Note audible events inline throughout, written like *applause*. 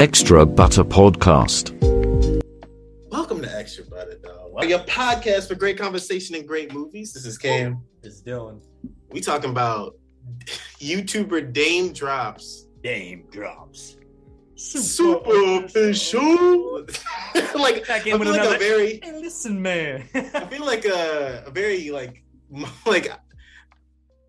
Extra Butter Podcast. Your podcast for great conversation and great movies. This is Cam. This is Dylan. We talking about YouTuber Dame Drops. Dame drops. Super official. *laughs* like Back I feel like another. a very Hey, listen, man. I feel like a, a very like *laughs* like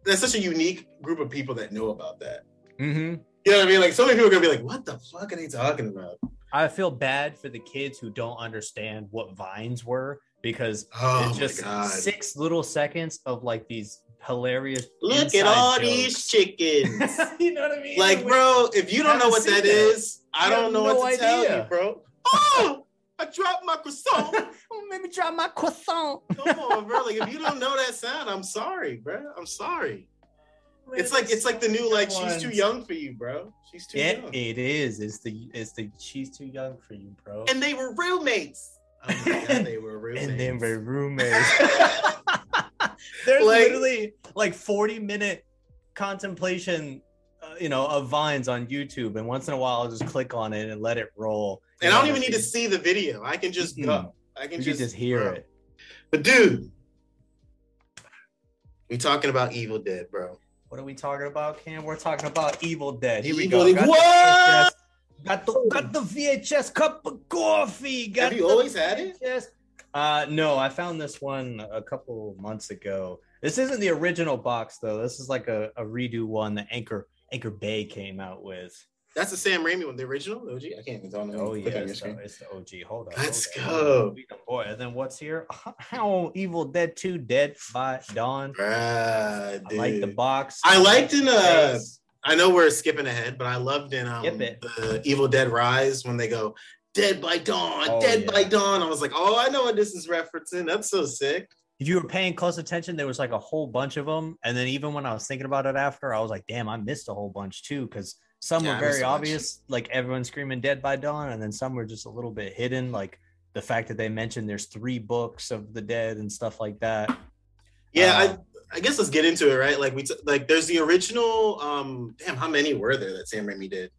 there's such a unique group of people that know about that. hmm You know what I mean? Like so many people are gonna be like, "What the fuck are they talking about?" I feel bad for the kids who don't understand what vines were because Oh it's just god! six little seconds of like these hilarious. Look at all jokes. these chickens. *laughs* you know what I mean? like, bro, if you don't know what that that. is, I You don't know no what to tell you, bro. *laughs* Oh, I dropped my croissant. *laughs* oh, me drop my croissant. Come on, bro. Like, if you don't know that sound, I'm sorry, bro. I'm sorry. It's like it's like the new like she's too young for you, bro. She's too It, young. it is. It's the it's the she's too young for you, bro. And they were roommates. Oh my god, they were roommates. and then we're roommates. There's Like- literally like 40 minute contemplation, uh, you know, of vines on YouTube, and once in a while I'll just click on it and let it roll. and You I don't know, even need to see the video. I can just Mhm. go. I can just, can just hear bro. it. But dude, we talking about Evil Dead, bro. What are we talking about, Cam? We're talking about Evil Dead. Here we Evil go. Dead- What? VHS Got the, got the VHS cup of coffee. Got Have you the always had it? VHS. Uh, no, I found this one a couple months ago. This isn't the original box though. This is like a, a redo one that Anchor Anchor Bay came out with. That's the Sam Raimi one, the original, the OG. I can't even tell. Oh Click yeah, it's the, it's the OG. Hold on. Let's hold on. go. We done- Boy, and then what's here? *laughs* How Evil Dead 2 Dead by Dawn. Bruh, I like the box. I liked in uh Face. I know we're skipping ahead, but I loved in um, the Evil Dead Rise when they go Dead by Dawn, Oh, Dead yeah. by Dawn. I was like, oh, I know what this is referencing. That's so sick. if you were paying close attention, there was like a whole bunch of them. And then even when I was thinking about it after, I was like, damn, I missed a whole bunch too. Because some Yeah, were very bunch. obvious, like everyone screaming dead by dawn, and then some were just a little bit hidden, like the fact that they mentioned there's three books of the dead and stuff like that. Yeah, Um, I guess let's get into it, right? Like we t- like there's the original. Um, damn, how many were there that Sam Raimi did?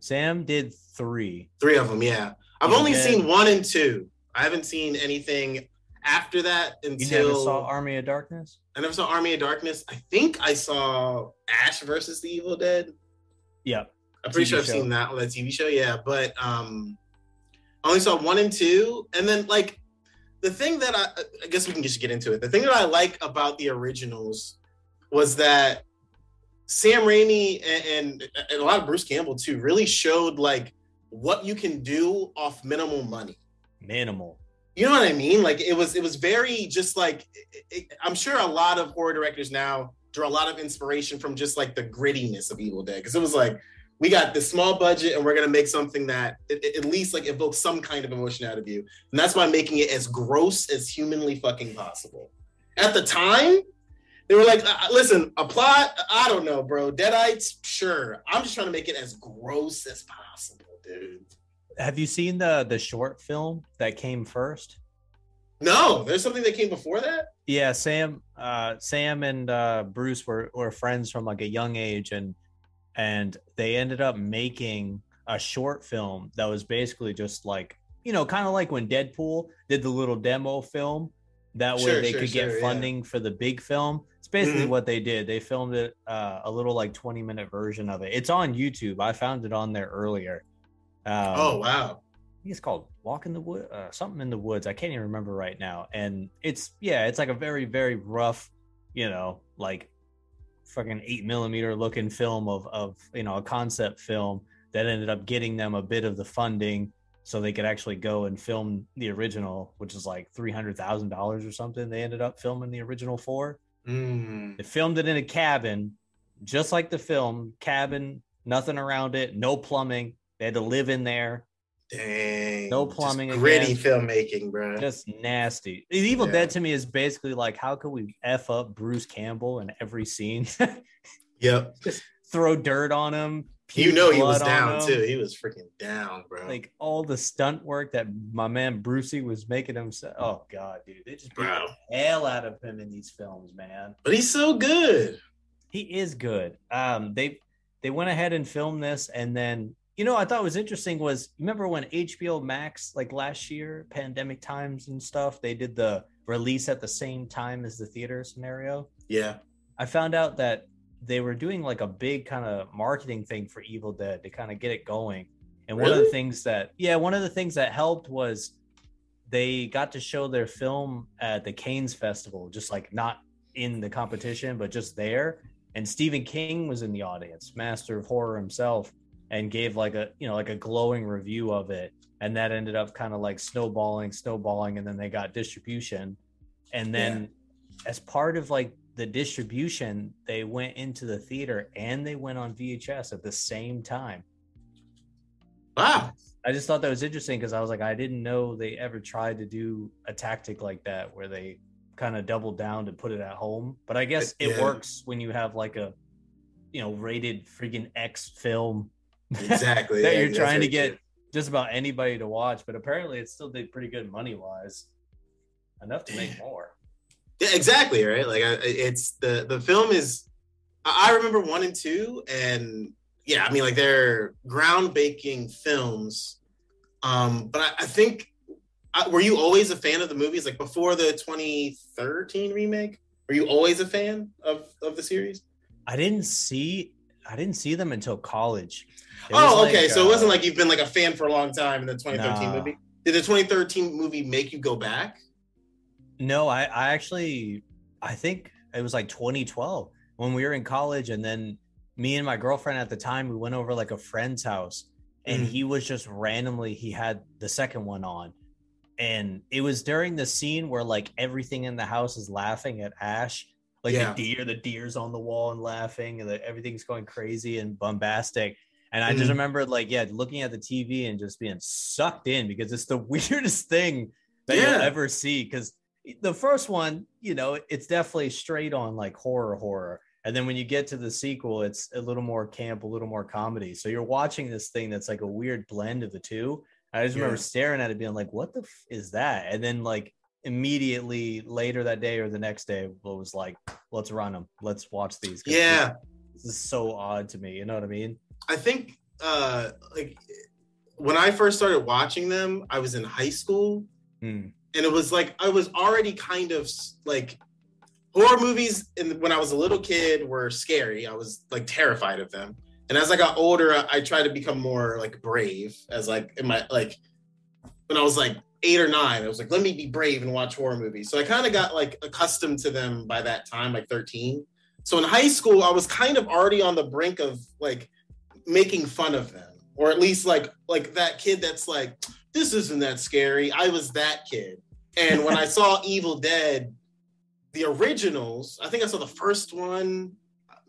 Sam did three. Three of them. Yeah, I've Evil only Dead. seen one and two. I haven't seen anything after that You until never saw Army of Darkness? I never saw Army of Darkness. I think I saw Ash versus the Evil Dead. Yep. I'm pretty TV sure I've show. seen that on that TV show. Yeah, but um, I only saw one and two, and then like the thing that I, I guess we can just get into it. The thing that I like about the originals was that Sam Raimi and, and, and a lot of Bruce Campbell too really showed like what you can do off minimal money. Minimal. You know what I mean? Like it was it was very just like it, it- I'm sure a lot of horror directors now draw a lot of inspiration from just like the grittiness of Evil Dead because it was like we got this small budget and we're gonna make something that at least like evokes some kind of emotion out of you, and that's by making it as gross as humanly fucking possible. At the time, they were like, "Listen, a plot, I don't know, bro. Deadites, sure. I'm just trying to make it as gross as possible, dude." Have you seen the the short film that came first? No, there's something that came before that. Yeah, Sam, uh, Sam and uh, Bruce were were friends from like a young age, and and they ended up making a short film that was basically just like you know, kind of like when Deadpool did the little demo film. That way Sure, they sure, could sure, get yeah. funding for the big film. It's basically Mhm. what they did. They filmed it uh, a little like twenty minute version of it. It's on YouTube. I found it on there earlier. Um, oh wow. I think it's called Walk in the Wood, uh, something in the woods. I can't even remember right now. And it's yeah, it's like a very very rough, you know, like fucking eight millimeter looking film of of you know a concept film that ended up getting them a bit of the funding so they could actually go and film the original, which is like three hundred thousand dollars or something. They ended up filming the original for. Mm. They filmed it in a cabin, just like the film cabin, nothing around it, no plumbing. They had to live in there Dang. No plumbing gritty again. filmmaking, bro. Just nasty. The Evil Yeah. Dead to me is basically like, how could we f up Bruce Campbell in every scene? *laughs* yep. Just Throw dirt on him. You know he was down him. too. He was freaking down, bro. Like all the stunt work that my man Brucey was making himself. Oh god, dude, they just beat the hell out of him in these films, man. but he's so good. He is good. Um, they they went ahead and filmed this, and then you know I thought was interesting was remember when HBO Max like last year, pandemic times and stuff, they did the release at the same time as the theater scenario. Yeah. I found out that they were doing like a big kind of marketing thing for Evil Dead to kind of get it going. And one of the things that yeah, one of the things that helped was they got to show their film at the Cannes Festival, just like not in the competition, but just there. And Stephen King was in the audience, master of horror himself, and gave like a you know like a glowing review of it. And that ended up kind of like snowballing, snowballing, and then they got distribution. And then as part of like the distribution, they went into the theater and they went on VHS at the same time. Wow. I just thought that was interesting because I was like, I didn't know they ever tried to do a tactic like that where they kind of doubled down to put it at home. But I guess it Yeah. works when you have like a, you know, rated freaking X film Exactly. *laughs* that Yeah, you're trying to get just about anybody to watch. But apparently, it still did pretty good money wise, enough to make more. Yeah, exactly. Right. Like it's the the film is. I I remember one and two, and yeah, I mean, like they're groundbreaking films. Um, but I, I think, I, were you always a fan of the movies? Like before the 2013 remake, were you always a fan of of the series? I didn't see, I didn't see them until college. It Oh, like, okay. so it wasn't uh, like you've been like a fan for a long time in the 2013 Nah. movie. Did the 2013 movie make you go back? No, I, I actually, I think it was like 2012 when we were in college, and then me and my girlfriend at the time we went over like a friend's house, and Mhm. he was just randomly he had the second one on, and it was during the scene where like everything in the house is laughing at Ash, like Yeah. the deer, the deer's on the wall and laughing, and the, everything's going crazy and bombastic. And I just Mhm. remember like yeah, looking at the TV and just being sucked in because it's the *laughs* weirdest thing that Yeah. you'll ever see. Because the first one, you know, it's definitely straight on like horror, horror. And then when you get to the sequel, it's a little more camp, a little more comedy. So you're watching this thing that's like a weird blend of the two. I just remember staring at it, being like, "What the f- is that?" And then like immediately later that day or the next day, was like, "Let's run them. Let's watch these. Yeah. this, this is so odd to me. You know what I mean? I think uh like when I first started watching them, I was in high school Hmm. and it was like I was already kind of like horror movies in, when I was a little kid were scary. I was like terrified of them. And as I got older, I, I tried to become more like brave as like in my like when I was like eight or nine, I was like, let me be brave and watch horror movies. So I kind of got like accustomed to them by that time, like 13. So in high school, I was kind of already on the brink of like making fun of them. Or at least like like that kid that's like, this isn't that scary. I was that kid. And when I *laughs* saw Evil Dead, the originals, I think I saw the first one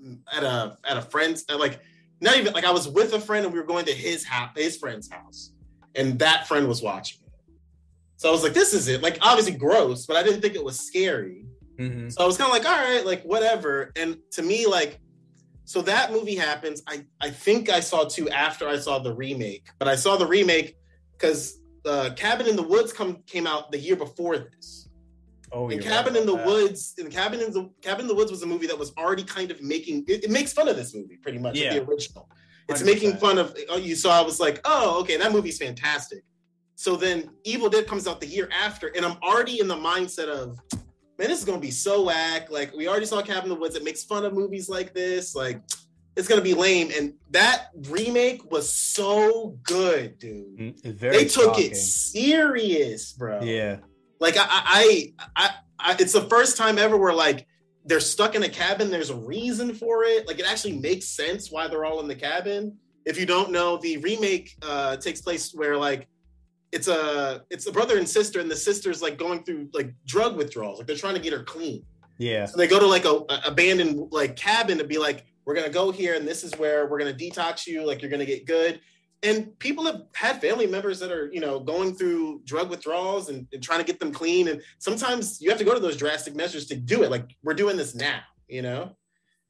mm, at a at a friend's at like not even like I was with a friend and we were going to his house, his friend's house, and that friend was watching it. So I was like, this is it. Like obviously gross, but I didn't think it was scary. Mhm. So I was kind of like, all right, like whatever. And to me, like, so that movie happens. I I think I saw two after I saw the remake, but I saw the remake because uh, Cabin in the Woods come came out the year before this. Oh, And Cabin right in the that. Woods, and Cabin in the Cabin in the Woods was a movie that was already kind of making it, it makes fun of this movie pretty much, Yeah. the original. It's making 100%. fun of oh, you saw. I was like, oh, okay, that movie's fantastic. So then Evil Dead comes out the year after, and I'm already in the mindset of, man, this is gonna be so whack. Like we already saw Cabin in the Woods. It makes fun of movies like this. Like it's gonna be lame. And that remake was so good, dude. Mm, very They took shocking. it serious, bro. Yeah. Like I, I, I, I, it's the first time ever where like they're stuck in a cabin. There's a reason for it. Like it actually makes sense why they're all in the cabin. If you don't know, the remake uh, takes place where like it's a it's a brother and sister, and the sister's like going through like drug withdrawals. Like they're trying to get her clean. Yeah. So they go to like a, a abandoned like cabin to be like, we're gonna go here, and this is where we're gonna detox you. Like you're gonna get good. and people have had family members that are you know going through drug withdrawals and, and, trying to get them clean and sometimes you have to go to those drastic measures to do it like we're doing this now you know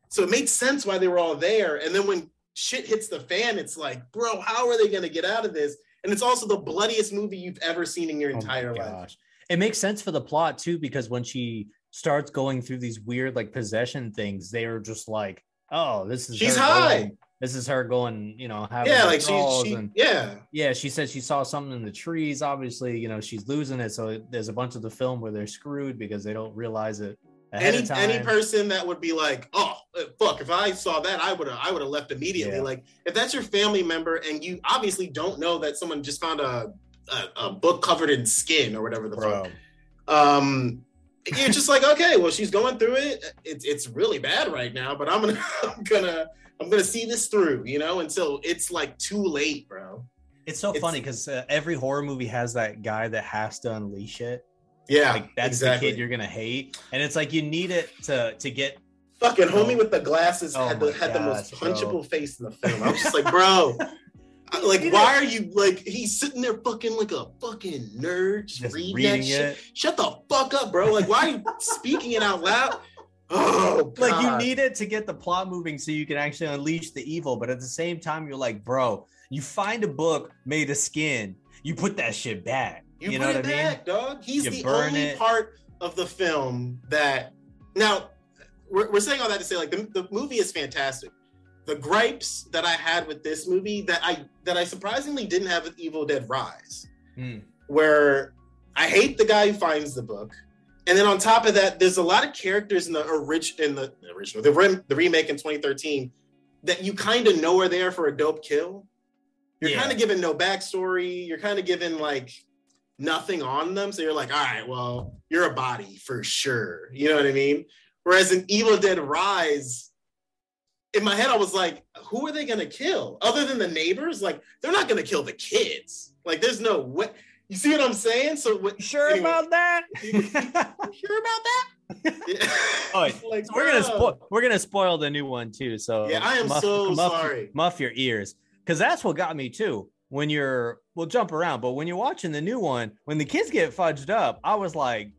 so it made sense why they were all there and then when shit hits the fan it's like bro how are they going to get out of this and it's also the bloodiest movie you've ever seen in your oh entire life it makes sense for the plot too because when she starts going through these weird like possession things they're just like oh this is she's high going this is her going, you know, having yeah, like she, she and, yeah, yeah. She said she saw something in the trees. Obviously, you know, she's losing it. So there's a bunch of the film where they're screwed because they don't realize it. Any any person that would be like, oh uh, fuck, if I saw that, I would have I would have left immediately. Yeah. Like if that's your family member and you obviously don't know that someone just found a a, a book covered in skin or whatever the Bro. fuck. Um, you're just like, okay, well, she's going through it. It's it's really bad right now, but I'm gonna *laughs* I'm gonna I'm gonna see this through, you know, until it's like too late, bro. It's so it's, funny because uh, every horror movie has that guy that has to unleash it. Yeah, like that's exactly. the kid you're gonna hate, and it's like you need it to to get. Fucking homie oh with the glasses oh had the had gosh, the most punchable bro. face in the film. I was just like, bro, *laughs* like why are you like he's sitting there fucking like a fucking nerd just reading, reading that shit. Shut the fuck up, bro. Like why are you *laughs* speaking it out loud? Oh, God. like you need it to get the plot moving so you can actually unleash the evil. But at the same time, you're like, bro, you find a book made of skin, you put that shit back. You, you know what I mean, dog? He's you the only it. part of the film that now we're, we're saying all that to say like the, the movie is fantastic. The gripes that I had with this movie that I that I surprisingly didn't have with Evil Dead Rise, mm. where I hate the guy who finds the book. And then on top of that, there's a lot of characters in the original, in the, the original, the, rem, the remake in 2013 that you kind of know are there for a dope kill. You're yeah. kind of given no backstory. You're kind of given like nothing on them. So you're like, all right, well, you're a body for sure. You know what I mean? Whereas in Evil Dead Rise, in my head, I was like, who are they going to kill? Other than the neighbors? Like, they're not going to kill the kids. Like, there's no way. You see what I'm saying? So what, sure anyway, about that? *laughs* sure about that? *laughs* Yeah. oh, *laughs* like, so we're gonna spoil. We're gonna spoil the new one too. So yeah, I am muff, so muff, sorry. Muff your ears, because that's what got me too. When you're, we'll jump around, but when you're watching the new one, when the kids get fudged up, I was like,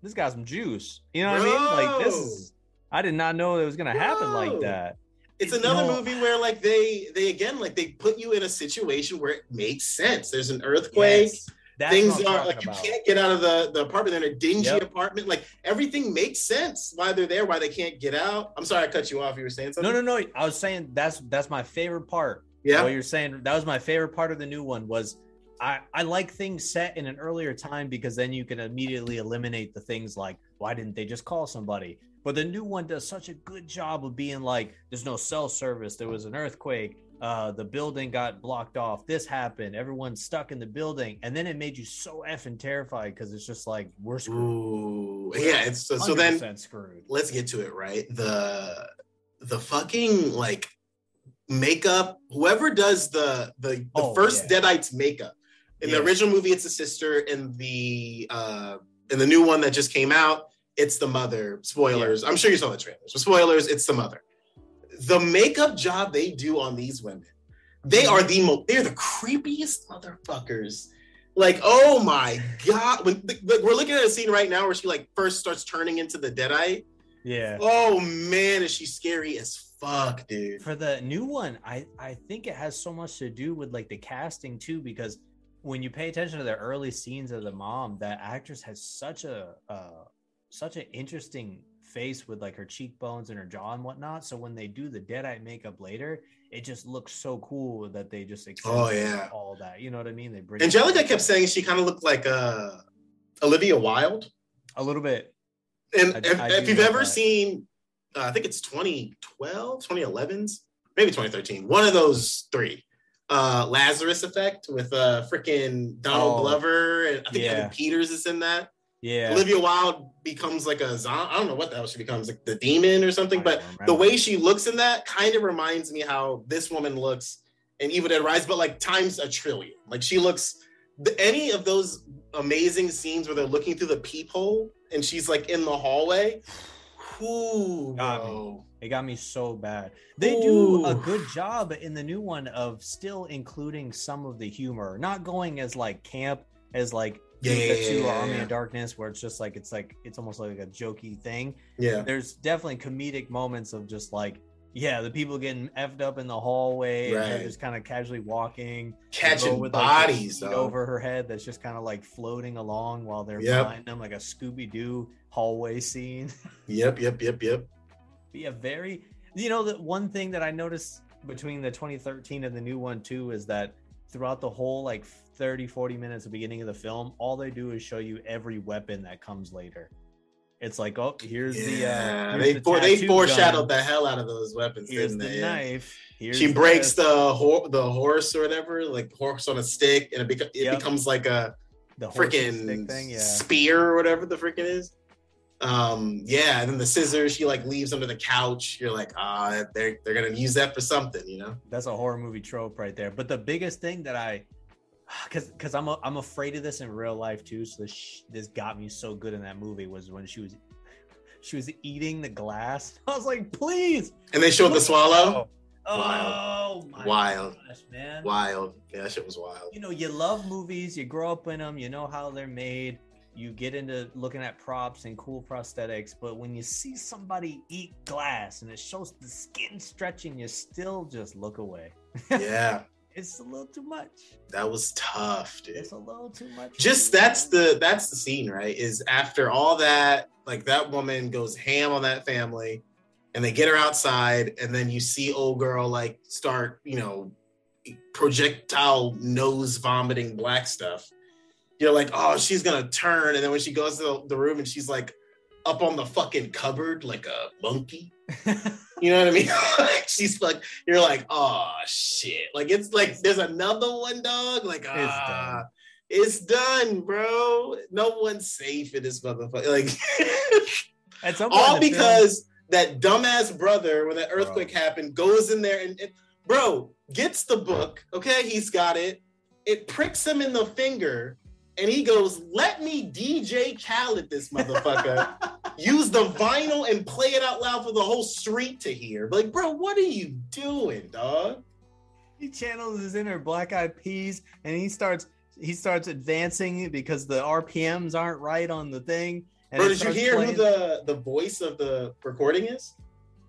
"This got some juice." You know what Bro. I mean? Like this is. I did not know it was gonna Bro. happen like that it's another know, movie where like they they again like they put you in a situation where it makes sense. There's an earthquake. Yes, things are like about. you can't get out of the, the apartment. They're in a dingy yep. apartment. Like everything makes sense why they're there, why they can't get out. I'm sorry I cut you off. You were saying something. No, no, no. I was saying that's that's my favorite part. Yeah. What you're saying that was my favorite part of the new one was I, I like things set in an earlier time because then you can immediately eliminate the things like why didn't they just call somebody but the new one does such a good job of being like, there's no cell service. There was an earthquake. Uh, the building got blocked off. This happened. Everyone's stuck in the building, and then it made you so effing terrified because it's just like we're screwed. Ooh, yeah. It's so, so then screwed. Let's get to it. Right. The the fucking like makeup. Whoever does the the the oh, first yeah. Deadites makeup in yeah. the original movie, it's a sister. In the uh in the new one that just came out, it's the mother. Spoilers. Yeah. I'm sure you saw the trailers. But spoilers, it's the mother. The makeup job they do on these women, they are the most, they're the creepiest motherfuckers. Like, oh my God. When we're looking at a scene right now where she like first starts turning into the Deadite. Yeah. Oh man, is she scary as fuck, dude. For the new one, I, I think it has so much to do with like the casting too, because when you pay attention to the early scenes of the mom, that actress has such a uh, such an interesting face with like her cheekbones and her jaw and whatnot. So when they do the Deadite makeup later, it just looks so cool that they just oh yeah all that. You know what I mean? They bring Angelica kept saying she kind of looked like uh Olivia Wilde a little bit. And I, if, I if you've ever that. seen, uh, I think it's 2012, 2011s, maybe 2013, one of those three. Uh, Lazarus Effect with uh freaking Donald oh, Glover and I think yeah. Peters is in that. Yeah. Olivia Wilde becomes like a zombie. I don't know what the hell she becomes, like the demon or something. But the way she looks in that kind of reminds me how this woman looks in Evil Dead Rise, but like times a trillion. Like she looks any of those amazing scenes where they're looking through the peephole and she's like in the hallway. Ooh, Got me. It got me so bad. They do a good job in the new one of still including some of the humor, not going as like camp as like Yeah, the yeah, two yeah, Army yeah. of Darkness, where it's just like it's like it's almost like a jokey thing. Yeah. There's definitely comedic moments of just like, yeah, the people getting effed up in the hallway and just kind of casually walking, Catching with, bodies, though. over her head that's just kind of like floating along while they're Yep. behind them, like a Scooby Doo hallway scene. *laughs* Yep, yep, yep, yep. be a very you know the one thing that i noticed between the 2013 and the new one too is that throughout the whole like 30 40 minutes at the beginning of the film all they do is show you every weapon that comes later it's like oh here's the Yeah, uh here's they the for, they foreshadowed gun. the hell out of those weapons. here's didn't the they? Knife here's She breaks this, the ho- the horse or whatever, like horse on a stick, and it, beca- it Yep. becomes like a the freaking thing yeah spear or whatever the freaking is. Um, yeah, and then the scissors she like leaves under the couch. You're like, ah, they're they're gonna use that for something, you know? that's a horror movie trope right there. But the biggest thing that I, *sighs* because because I'm a, I'm afraid of this in real life too. So this sh- this got me so good in that movie was when she was she was eating the glass. *laughs* I was like, please. And they showed the swallow. Oh Wild. my Wild. gosh, man. Wild. Yeah, that shit was wild. You know, you love movies. You grow up in them. You know how they're made. You get into looking at props and cool prosthetics, but when you see somebody eat glass and it shows the skin stretching, you still just look away. *laughs* Yeah, It's a little too much. that was tough, dude. It's a little too much. just that's the that's the scene right is after all that like that woman goes ham on that family and they get her outside and then you see old girl like start you know projectile nose vomiting black stuff you're like oh she's gonna turn and then when she goes to the, the room and she's like up on the fucking cupboard like a monkey *laughs* you know what I mean? *laughs* Like, She's like, you're like, oh shit. Like it's like there's another one, dog. Like, ah, it's done, bro. No one's safe in this motherfucker. Like *laughs* At some point all the film- because that dumbass brother, when that earthquake Bro. happened, goes in there and, and bro gets the book. Okay, he's got it. It pricks him in the finger, and he goes, "Let me DJ Khaled this motherfucker." *laughs* use the vinyl and play it out loud for the whole street to hear. Like, bro, what are you doing, dog? he channels his inner black eyed peas and he starts he starts advancing because the RPMs aren't right on the thing. Bro, did you hear playing- who the the voice of the recording is?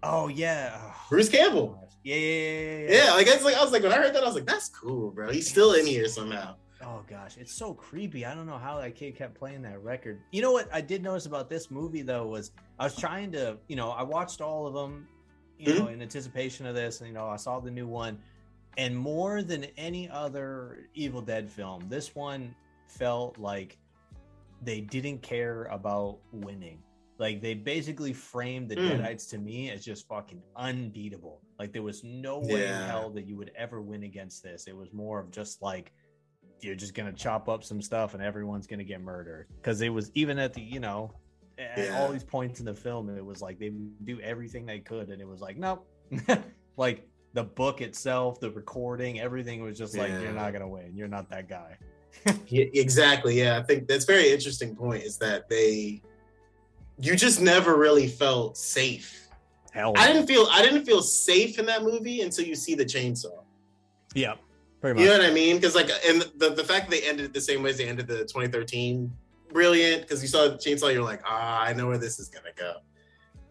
Oh yeah. *sighs* Bruce Campbell. Yeah, yeah, yeah, yeah, Yeah, like it's like I was like when I heard that, I was like, that's cool, bro. He's still in here somehow. Oh gosh, it's so creepy. I don't know how that kid kept playing that record. You know what I did notice about this movie though was I was trying to, you know, I watched all of them, you know, in anticipation of this, and you know, I saw the new one, and more than any other Evil Dead film, this one felt like they didn't care about winning. Like they basically framed the Mm. Deadites to me as just fucking unbeatable. Like there was no way in hell that you would ever win against this. It was more of just like you're just gonna chop up some stuff and everyone's gonna get murdered. Because it was even at the you know at Yeah. all these points in the film, it was like they do everything they could, and it was like nope. *laughs* like the book itself, the recording, everything was just like Yeah. you're not gonna win. You're not that guy. *laughs* Yeah, exactly. Yeah, I think that's a very interesting point. Is that they, you just never really felt safe. Hell, I didn't feel I didn't feel safe in that movie until you see the chainsaw. yeah, pretty You know what I mean? Because like, and the the fact that they ended it the same way as they ended the 2013, brilliant. Because you saw the chainsaw, you're like, ah, I know where this is gonna go.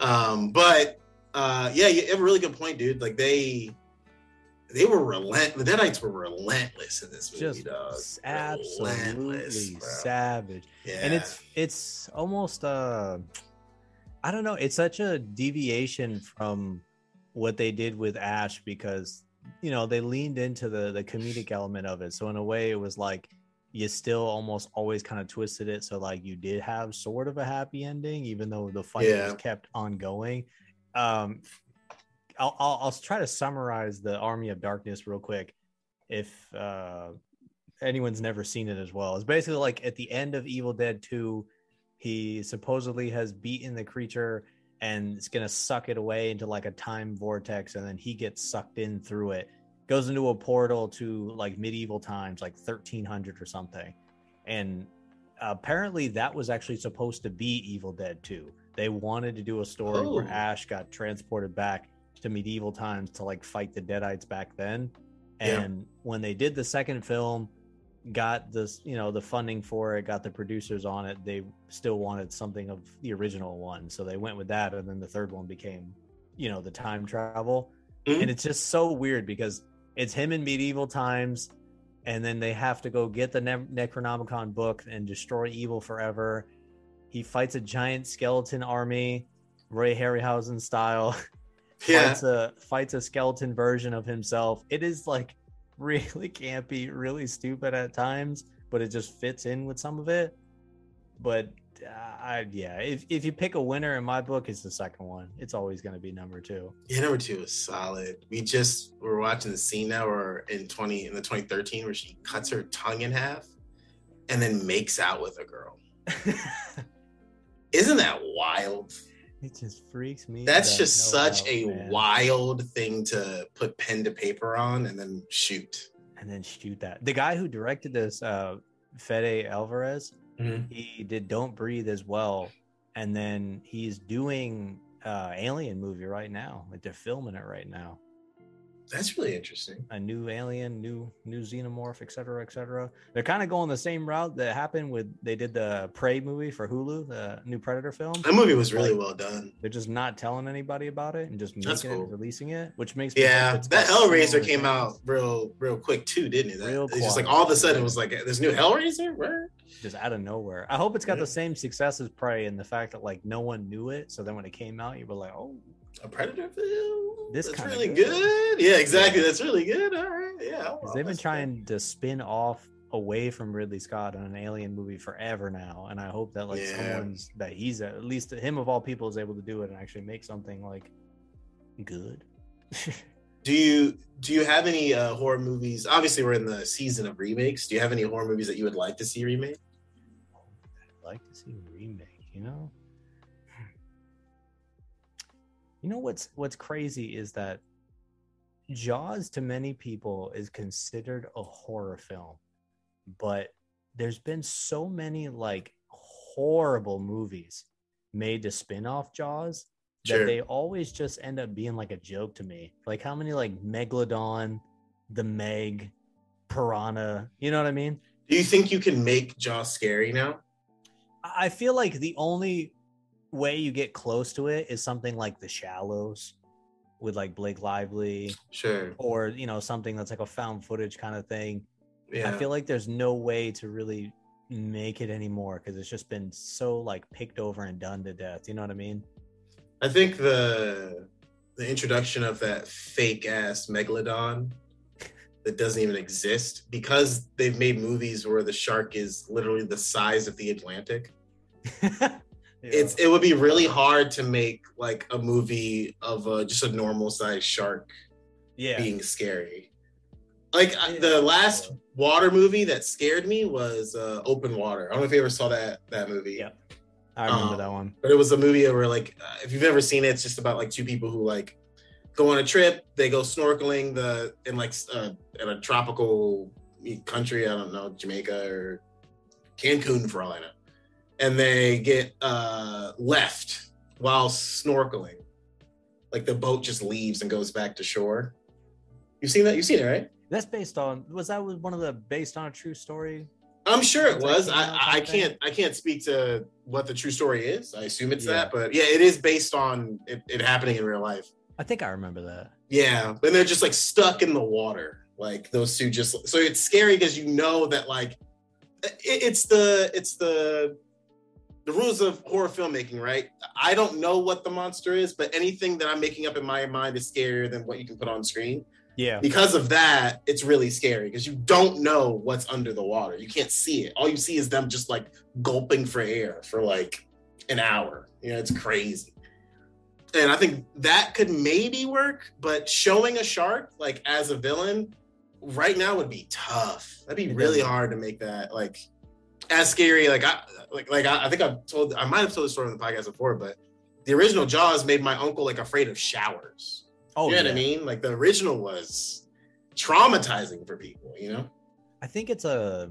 Um, but uh, yeah, you have a really good point, dude. Like they they were relent. The Deadites were relentless in this movie, just dog. absolutely savage. Yeah, and it's it's almost uh i don't know it's such a deviation from what they did with ash because you know they leaned into the the comedic element of it so in a way it was like you still almost always kind of twisted it so like you did have sort of a happy ending even though the fight Yeah. was kept ongoing um I'll, I'll i'll try to summarize the army of darkness real quick if uh anyone's never seen it as well. It's basically like at the end of Evil Dead 2, he supposedly has beaten the creature and it's gonna suck it away into like a time vortex, and then he gets sucked in through it, goes into a portal to like medieval times, like 1300 or something. And apparently that was actually supposed to be Evil Dead 2. They wanted to do a story Oh. where Ash got transported back to medieval times to like fight the Deadites back then. Yeah. And when they did the second film, got this, you know, the funding for it, got the producers on it, they still wanted something of the original one. So they went with that. And then the third one became, you know, the time travel. Mhm. And it's just so weird because it's him in medieval times. And then they have to go get the ne- Necronomicon book and destroy evil forever. He fights a giant skeleton army, Roy Harryhausen style *laughs* Yeah. fights a fights a skeleton version of himself. It is like *laughs* really campy, really stupid at times, but it just fits in with some of it. But uh, I yeah, if if you pick a winner in my book, it's the second one. It's always going to be number two. Yeah, number two is solid. We just we're watching the scene now, or in twenty in the twenty thirteen, where she cuts her tongue in half, and then makes out with a girl. *laughs* Isn't that wild? It just freaks me. That's just such a man. wild thing to put pen to paper on and then shoot. And then shoot that. The guy who directed this, uh, Fede Alvarez, Mhm. he did Don't Breathe as well, and then he's doing uh Alien movie right now. Like they're filming it right now. That's really interesting. a new alien, new new xenomorph, et cetera, et cetera. They're kind of going the same route that happened with they did the Prey movie for Hulu, the new Predator film. That movie was really well done. They're just not telling anybody about it and just making That's it and releasing it, which makes me Yeah, that Hellraiser came things. out real, real quick too, didn't it? That, Real it's just like all of a sudden it was like there's new Hellraiser. Where? just out of nowhere. I hope it's got Yeah. the same success as Prey and the fact that like no one knew it, so then when it came out, you were like, oh, A Predator film? This That's really good. good. Yeah, exactly. That's really good. All right. Yeah. I'll they've been trying to spin off away from Ridley Scott on an alien movie forever now, and I hope that like Yeah. someone's that he's at least him of all people is able to do it and actually make something like good. *laughs* Do you do you have any uh, horror movies? Obviously, we're in the season of remakes. Do you have any horror movies that you would like to see remade? I'd like to see a remake, you know. You know what's what's crazy is that Jaws to many people is considered a horror film, but there's been so many like horrible movies made to spin off Jaws Sure. that they always just end up being like a joke to me. Like how many like Megalodon, The Meg, Piranha, you know what I mean? Do you think you can make Jaws scary now? I feel like the only way you get close to it is something like The Shallows with like Blake Lively Sure. or you know something that's like a found footage kind of thing. Yeah. I feel like there's no way to really make it anymore because it's just been so like picked over and done to death. You know what I mean? I think the the introduction of that fake ass megalodon that doesn't even exist because they've made movies where the shark is literally the size of the Atlantic. *laughs* It's it would be really hard to make like a movie of a, just a normal sized shark yeah. being scary. Like I- Yeah. the last water movie that scared me was uh, Open Water. I don't know if you ever saw that that movie. Yep. I remember um, that one. but it was a movie where like uh, if you've ever seen it it's just about like two people who like go on a trip they go snorkeling the in like uh, in a tropical country i don't know jamaica or cancun for all i know and they get uh left while snorkeling like the boat just leaves and goes back to shore you've seen that you've seen it right That's based on was that was one of the based on a true story? I'm sure it was. I, I kind of thing? can't I can't speak to what the true story is. I assume it's Yeah. that, but yeah, it is based on it, it happening in real life. I think I remember that. Yeah, and they're just like stuck in the water. Like those two just so it's scary because you know that like it, it's the it's the the rules of horror filmmaking, right? I don't know what the monster is, but anything that I'm making up in my mind is scarier than what you can put on screen. Yeah. Because of that, it's really scary because you don't know what's under the water. You can't see it. All you see is them just like gulping for air for like an hour. You know, it's crazy. And I think that could maybe work, but showing a shark like as a villain right now would be tough. That'd be really hard to make that like as scary. Like I like like I, I think I've told I might have told the story on the podcast before, but the original Jaws made my uncle like afraid of showers. Oh, you know yeah. what I mean? Like the original was traumatizing for people, you know? I think it's a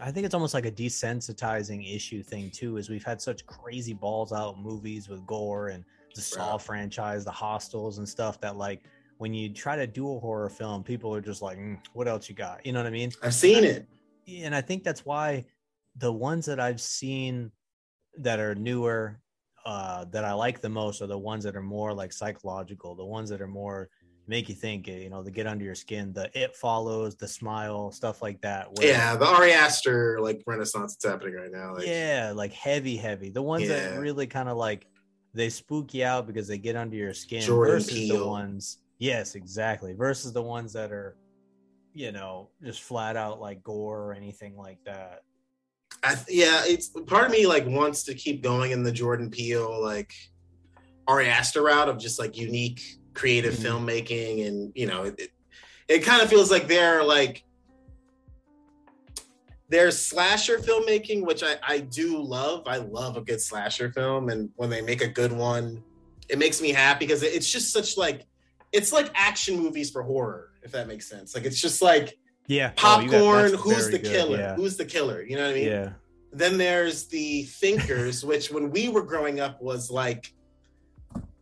I think it's almost like a desensitizing issue thing too, is we've had such crazy balls out movies with gore and the Saw Right. franchise, the hostels and stuff that like when you try to do a horror film, people are just like, "Mm, what else you got? You know what I mean? I've seen it. and I think that's why the ones that I've seen that are newer uh that I like the most are the ones that are more like psychological, the ones that are more make you think, you know, the get under your skin, the it follows, the smile, stuff like that. where- Yeah, the Ari Aster like renaissance that's happening right now. Like, yeah, like heavy, heavy. The ones Yeah. that really kind of like they spook you out because they get under your skin Jordan versus the ones, yes, exactly, versus the ones that are, you know, just flat out like gore or anything like that. I, yeah, it's part of me like wants to keep going in the Jordan Peele like Ari Aster route of just like unique creative Mhm. filmmaking, and you know, it, it, it kind of feels like they're like there's slasher filmmaking, which I I do love. I love a good slasher film, and when they make a good one, it makes me happy because it's just such like it's like action movies for horror, if that makes sense. Like it's just like Yeah, popcorn. who's the killer? Yeah. Who's the killer? You know what I mean? yeah. Then there's the thinkers, *laughs* which when we were growing up was like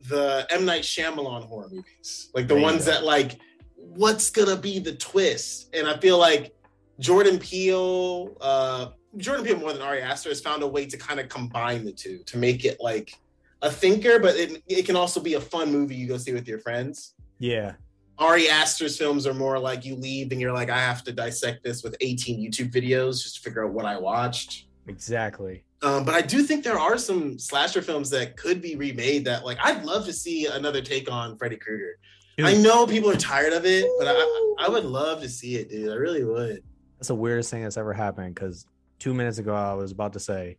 the M Night Shyamalan horror movies, like the There ones that like, what's gonna be the twist? And I feel like Jordan Peele, uh, Jordan Peele more than Ari Aster has found a way to kind of combine the two to make it like a thinker, but it, it can also be a fun movie you go see with your friends. Yeah. Ari Aster's films are more like you leave and you're like, I have to dissect this with 18 YouTube videos just to figure out what I watched. Exactly. Um, but I do think there are some slasher films that could be remade that like I'd love to see another take on Freddy Krueger. I know people are tired of it, but I, I would love to see it, dude. I really would. That's the weirdest thing that's ever happened because two minutes ago I was about to say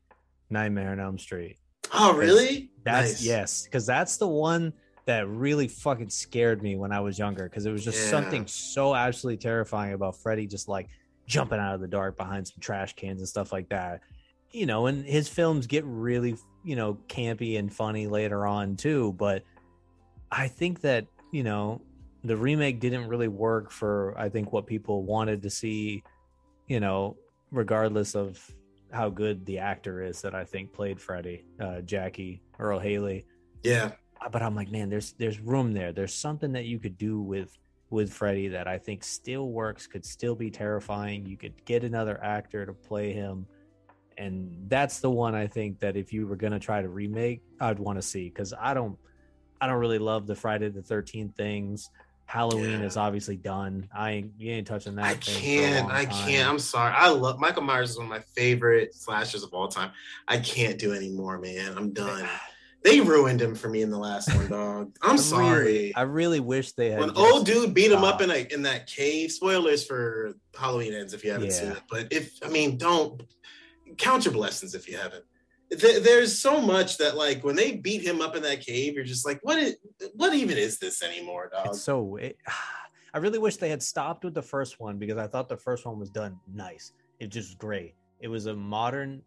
Nightmare on Elm Street. Oh, really? That's Nice. yes, because that's the one that really fucking scared me when I was younger because it was just Yeah. something so absolutely terrifying about Freddy just like jumping out of the dark behind some trash cans and stuff like that. You know, and his films get really, you know, campy and funny later on too, but I think that, you know, the remake didn't really work for I think what people wanted to see, you know, regardless of how good the actor is that I think played Freddy, uh, Jackie Earle Haley. Yeah. But I'm like, man, there's there's room there. There's something that you could do with with Freddy that I think still works, could still be terrifying. You could get another actor to play him. And that's the one I think that if you were gonna try to remake, I'd want to see because I don't I don't really love the Friday the thirteenth things. Halloween Yeah. is obviously done. I ain't you ain't touching that. I thing for a can't. I can't. I'm sorry. I love Michael Myers is one of my favorite slashers of all time. I can't do anymore, man. I'm done. They ruined him for me in the last one, dog. *laughs* I'm I sorry. Really, I really wish they had. when old dude beat him up in a in that cave. Spoilers for Halloween ends if you haven't seen it. But if I mean, don't count your blessings if you haven't. Th- There's so much that like when they beat him up in that cave, you're just like, what is what even is this anymore, dog? It's so it, *sighs* I really wish they had stopped with the first one because I thought the first one was done nice. It just great. It was a modern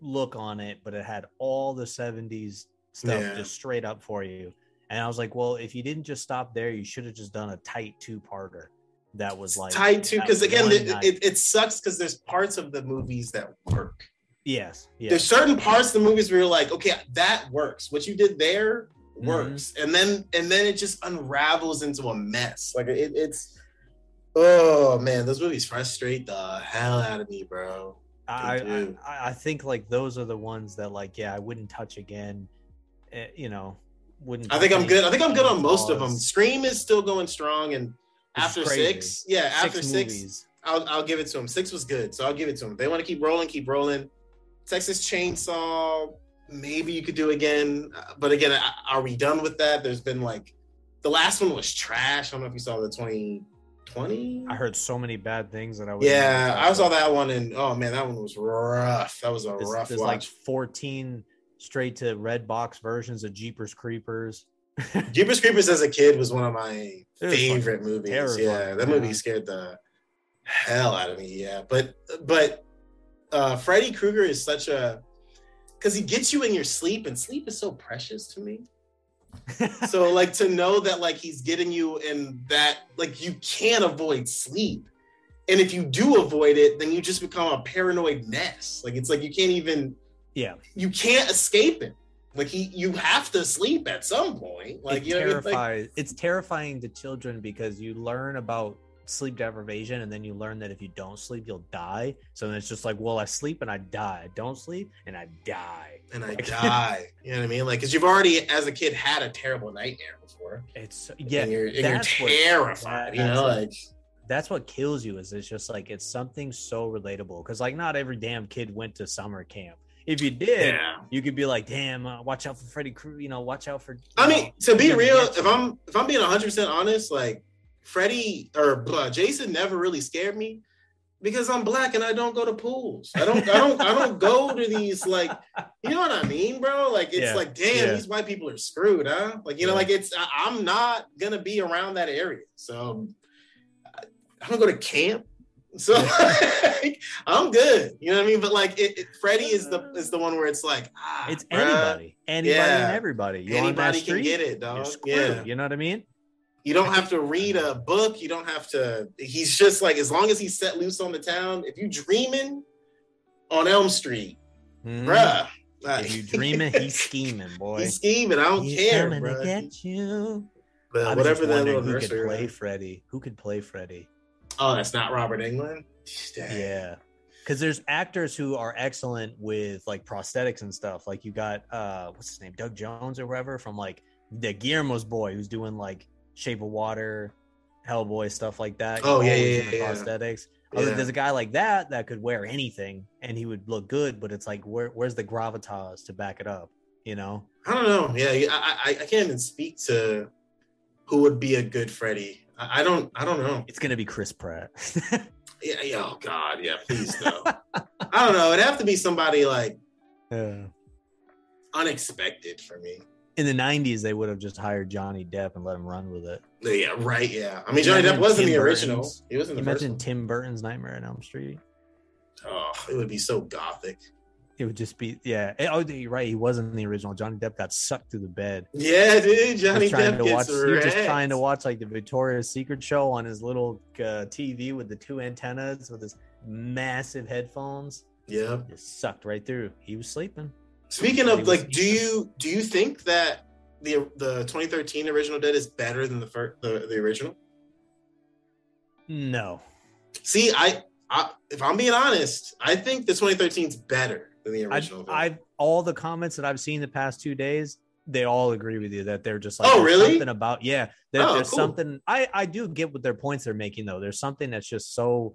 look on it, but it had all the 70s stuff Yeah. just straight up for you. And I was like, well, if you didn't just stop there, you should have just done a tight two-parter that was like tied to that because again, it, it, it sucks because there's parts of the movies that work. yes, yes. There's certain parts of the movies where you're like, okay, that works. What you did there Mhm. works, and then and then it just unravels into a mess. Like it, it's oh man, those movies frustrate the hell out of me, bro. I, I I think like those are the ones that like yeah I wouldn't touch again. Eh, you know, wouldn't. I think I'm good. I think I'm good on most of them. Scream is still going strong, and is after crazy. six, yeah, after six, movies. I'll I'll give it to them. Six was good, so I'll give it to them. If they want to keep rolling, keep rolling. Texas Chainsaw, maybe you could do again, Uh, but again, are we done with that? There's been like the last one was trash. I don't know if you saw the 2020. I heard so many bad things that I was. Yeah, I saw that one, and oh man, that one was rough. That was a There's, rough there's like watch. 14 straight to Redbox versions of Jeepers Creepers. *laughs* Jeepers Creepers as a kid was one of my favorite movies. terrifying, Yeah, that man. movie scared the hell out of me. Yeah, but but uh Freddy Krueger is such a because he gets you in your sleep, and sleep is so precious to me. *laughs* so like to know that like he's getting you in that like you can't avoid sleep and if you do avoid it, then you just become a paranoid mess. Like it's like you can't even Yeah. you can't escape it. Like he you have to sleep at some point. Like it you know what I mean? Like, terrifies it's terrifying to children because you learn about sleep deprivation and then you learn that if you don't sleep you'll die so then it's just like well i sleep and i die I don't sleep and i die and I *laughs* die. You know what I mean? Like, because you've already, as a kid, had a terrible nightmare before. it's yeah and you're, and you're what- terrified. that- you know, that's like that's what kills you is it's just like it's something so relatable because like not every damn kid went to summer camp if you did yeah. you could be like damn uh, watch out for freddy Krueger you know watch out for I you mean, know, to be real, if. I'm if I'm being 100 percent honest, like Freddy or uh, Jason never really scared me because I'm black and I don't go to pools. I don't I don't I don't go to these like you know what I mean, bro? Like it's Yeah, like damn, yeah. these white people are screwed, huh? Like you know, Yeah. like it's I, I'm not gonna be around that area, so I, I don't go to camp. So *laughs* like, I'm good, you know what I mean. But like, it, it, Freddy is the is the one where it's like, ah, it's bruh, anybody anybody Yeah. and everybody you on Anybody can street, get it, you're dog. screwed, Yeah, you know what i mean you don't have to read a book. You don't have to. He's just like as long as he's set loose on the town. If you dreaming on Elm Street, Mhm. bruh, if you dreaming *laughs* he's scheming boy he's scheming. I don't He's care, coming to bruh. get you But whatever just that wondering little who could nursery. play rhyme- Freddy. Who could play Freddy? Oh, that's not Robert Englund. Dang. Yeah, because there's actors who are excellent with like prosthetics and stuff. Like you got uh, what's his name, Doug Jones or whoever from like the Guillermo's boy, who's doing like Shape of Water, Hellboy stuff like that. Oh, yeah, yeah, yeah, prosthetics. Other- Yeah. There's a guy like that that could wear anything and he would look good, but it's like where where's the gravitas to back it up? You know? I don't know. Yeah, I, I I can't even speak to who would be a good Freddy. I, don't I don't know. It's gonna be Chris Pratt. *laughs* Yeah, yeah, oh God, yeah, please no. I don't know. It'd have to be somebody like Yeah. unexpected for me. in the 90s they would have just hired johnny depp and let him run with it Yeah, right. Yeah, I mean Johnny Depp was in Tim the original. Burton's- He was in the imagine tim burton's nightmare on elm street Oh, it would be so gothic. It would just be yeah Eh, oh you're right he wasn't in the original johnny depp got sucked through the bed Yeah, dude. Johnny Depp to gets watch, just trying to watch like the Victoria's Secret show on his little uh, TV with the two antennas with his massive headphones. Yeah. Just sucked right through. He was sleeping. Speaking of like, do you do you think that the the 2013 original Dead is better than the first the, the original? No, See, I, I if I'm being honest, I think the 2013 is better than the I, original. film. I've all the comments that I've seen the past two days. They all agree with you that they're just like, Oh, really? Something about yeah, there, Oh, there's cool. something. I I do get what their points they're making though. There's something that's just so.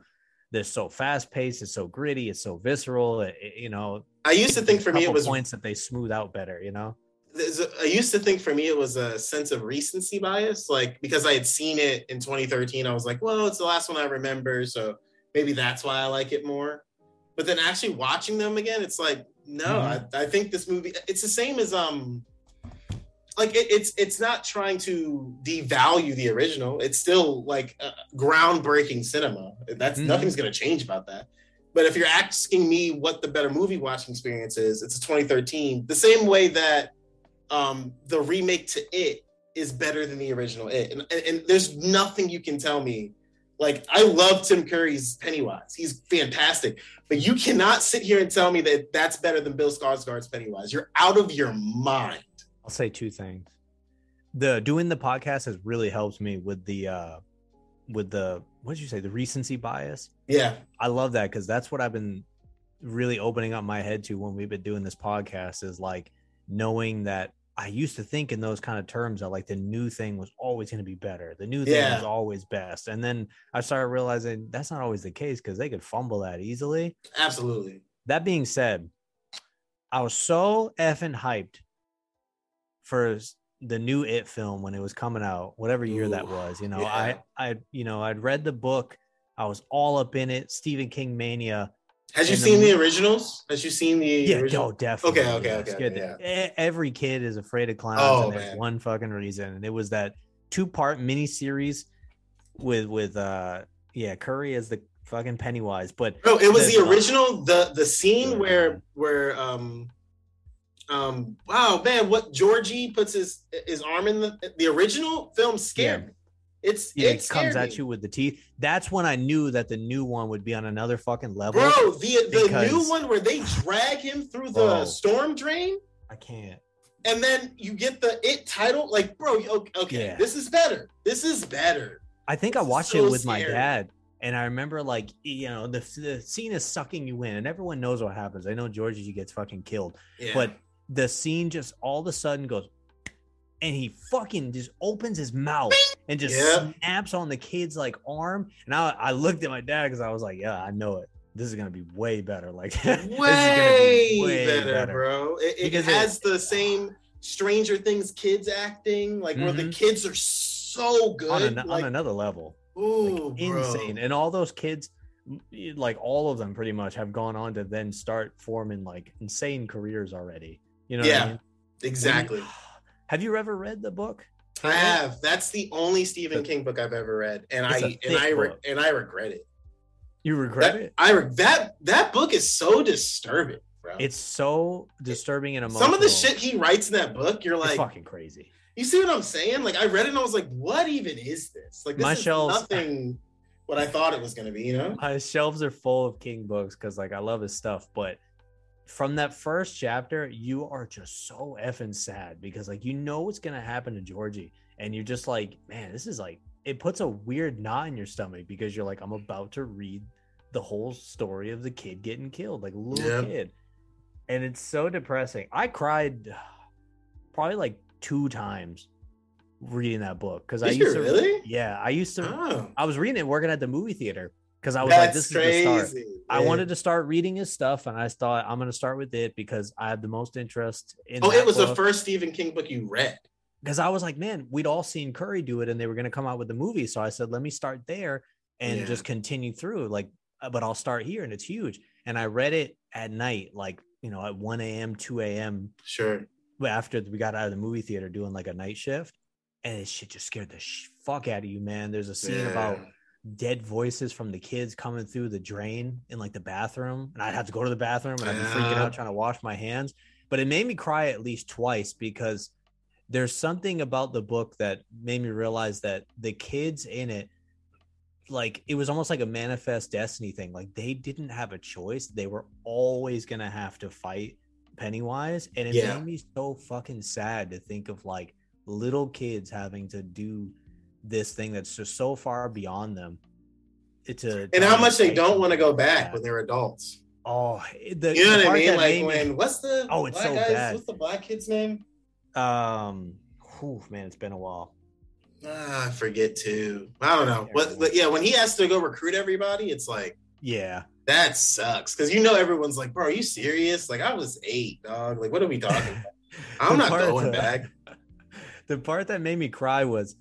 They're so fast paced. It's so gritty. It's so visceral. It- it- you know, I used to think for me it was points that they smooth out better. You know, I used to think for me it was a sense of recency bias, like because I had seen it in 2013, I was like, well, it's the last one I remember, so maybe that's why I like it more. But then actually watching them again, it's like, no, Mhm. I, I think this movie, it's the same as um, like it, it's it's not trying to devalue the original. It's still like uh, groundbreaking cinema. That's Mhm. nothing's gonna change about that. But if you're asking me what the better movie watching experience is, it's a 2013. The same way that um, the remake to It is better than the original It, and, and, and there's nothing you can tell me. Like I love Tim Curry's Pennywise; he's fantastic. But you cannot sit here and tell me that that's better than Bill Skarsgård's Pennywise. You're out of your mind. I'll say two things. The doing the podcast has really helped me with the uh with the what did you say the recency bias. Yeah, I love that because that's what I've been really opening up my head to when we've been doing this podcast is like knowing that I used to think in those kind of terms that like the new thing was always going to be better. The new thing Yeah. was always best. And then I started realizing that's not always the case because they could fumble that easily. absolutely. That being said, I was so effing hyped for the new It film when it was coming out, whatever year that was. You know, yeah. I, I, you know, I'd read the book. I was all up in it. Stephen King mania. Has you And the seen the mo- originals? Has you seen the Yeah, original? oh, definitely. Okay, okay, yes. okay, yeah. E- Every kid is afraid of clowns, Oh, and there's man. one fucking reason, and it was that two-part miniseries with with uh yeah Curry as the fucking Pennywise, but No, it was the original. The the scene Good where where um um wow man, what Georgie puts his his arm in the the original film scared Yeah. me. It's Yeah, it it comes scared at you with the teeth. That's when I knew that the new one would be on another fucking level. Bro, the the because- new one where they drag him through the Bro. storm drain, I can't. and then you get the it title. Like, bro, okay, Yeah. this is better. This is better. I think I This is watched so it with my dad, and I remember like you know the the scene is sucking you in, and everyone knows what happens. I know Georgie gets fucking killed, Yeah. but the scene just all of a sudden goes, and he fucking just opens his mouth and just snaps on the kid's like arm. And I, I looked at my dad because I was like, yeah, I know it. This is gonna be way better. Like *laughs* this is gonna way, be better, bro. It, it Because it- has the same Stranger Things kids acting, like where the Mhm. kids are so good. on, an, like, on another level. ooh, like, bro. insane. And all those kids, like all of them, pretty much have gone on to then start forming like insane careers already. You know? what I Yeah, mean? Exactly. Have you ever read the book? I have. That's the only Stephen King book I've ever read, and It's I and I re- and I regret it. You regret That, it? I re- that that book is so disturbing, bro. It's so disturbing and emotional. some of the shit he writes in that book. You're it's like, fucking crazy. you see what I'm saying? Like I read it and I was like, what even is this? Like this My is shelves- nothing what I thought it was gonna be. You know? My shelves are full of King books because like I love his stuff, but from that first chapter, you are just so effing sad because like you know what's gonna happen to Georgie, and you're just like, man, this is like it puts a weird knot in your stomach because you're like, I'm mm. about to read the whole story of the kid getting killed, like little kid, and it's so depressing. I cried *sighs* probably like two times reading that book because I used to really? yeah, I used to Oh, I was reading it working at the movie theater because I was like, that's this is the start. crazy. I wanted to start reading his stuff, and I thought I'm going to start with it because I have the most interest in. Oh, it was the first Stephen King book you read. because I was like, man, we'd all seen Curry do it, and they were going to come out with the movie. So I said, let me start there and Yeah. just continue through. Like, uh, but I'll start here, and it's huge. And I read it at night, like you know, at 1 a.m., 2 a.m. Sure. after we got out of the movie theater doing like a night shift, and it shit just scared the sh- fuck out of you, man. There's a scene about Yeah. Dead voices from the kids coming through the drain in like the bathroom and i'd have to go to the bathroom and i'd be freaking out trying to wash my hands. But it made me cry at least twice because there's something about the book that made me realize that the kids in it like it was almost like a manifest destiny thing. Like they didn't have a choice. They were always gonna have to fight pennywise and it Yeah. made me so fucking sad to think of like little kids having to do this thing that's just so far beyond them it's a And how much they don't want to go back that. when they're adults. oh the, You know what I mean? Like made me- when what's the Oh, it's black so guy's- bad. What's the black kid's name? um whew, man it's been a while Ah, I forget too. I don't know. But, but yeah, when he has to go recruit everybody, it's like yeah that sucks because you know everyone's like, "Bro, are you serious?" Like I was eight, dog. Like what are we talking about? *laughs* I'm not going back. *laughs* the part that made me cry was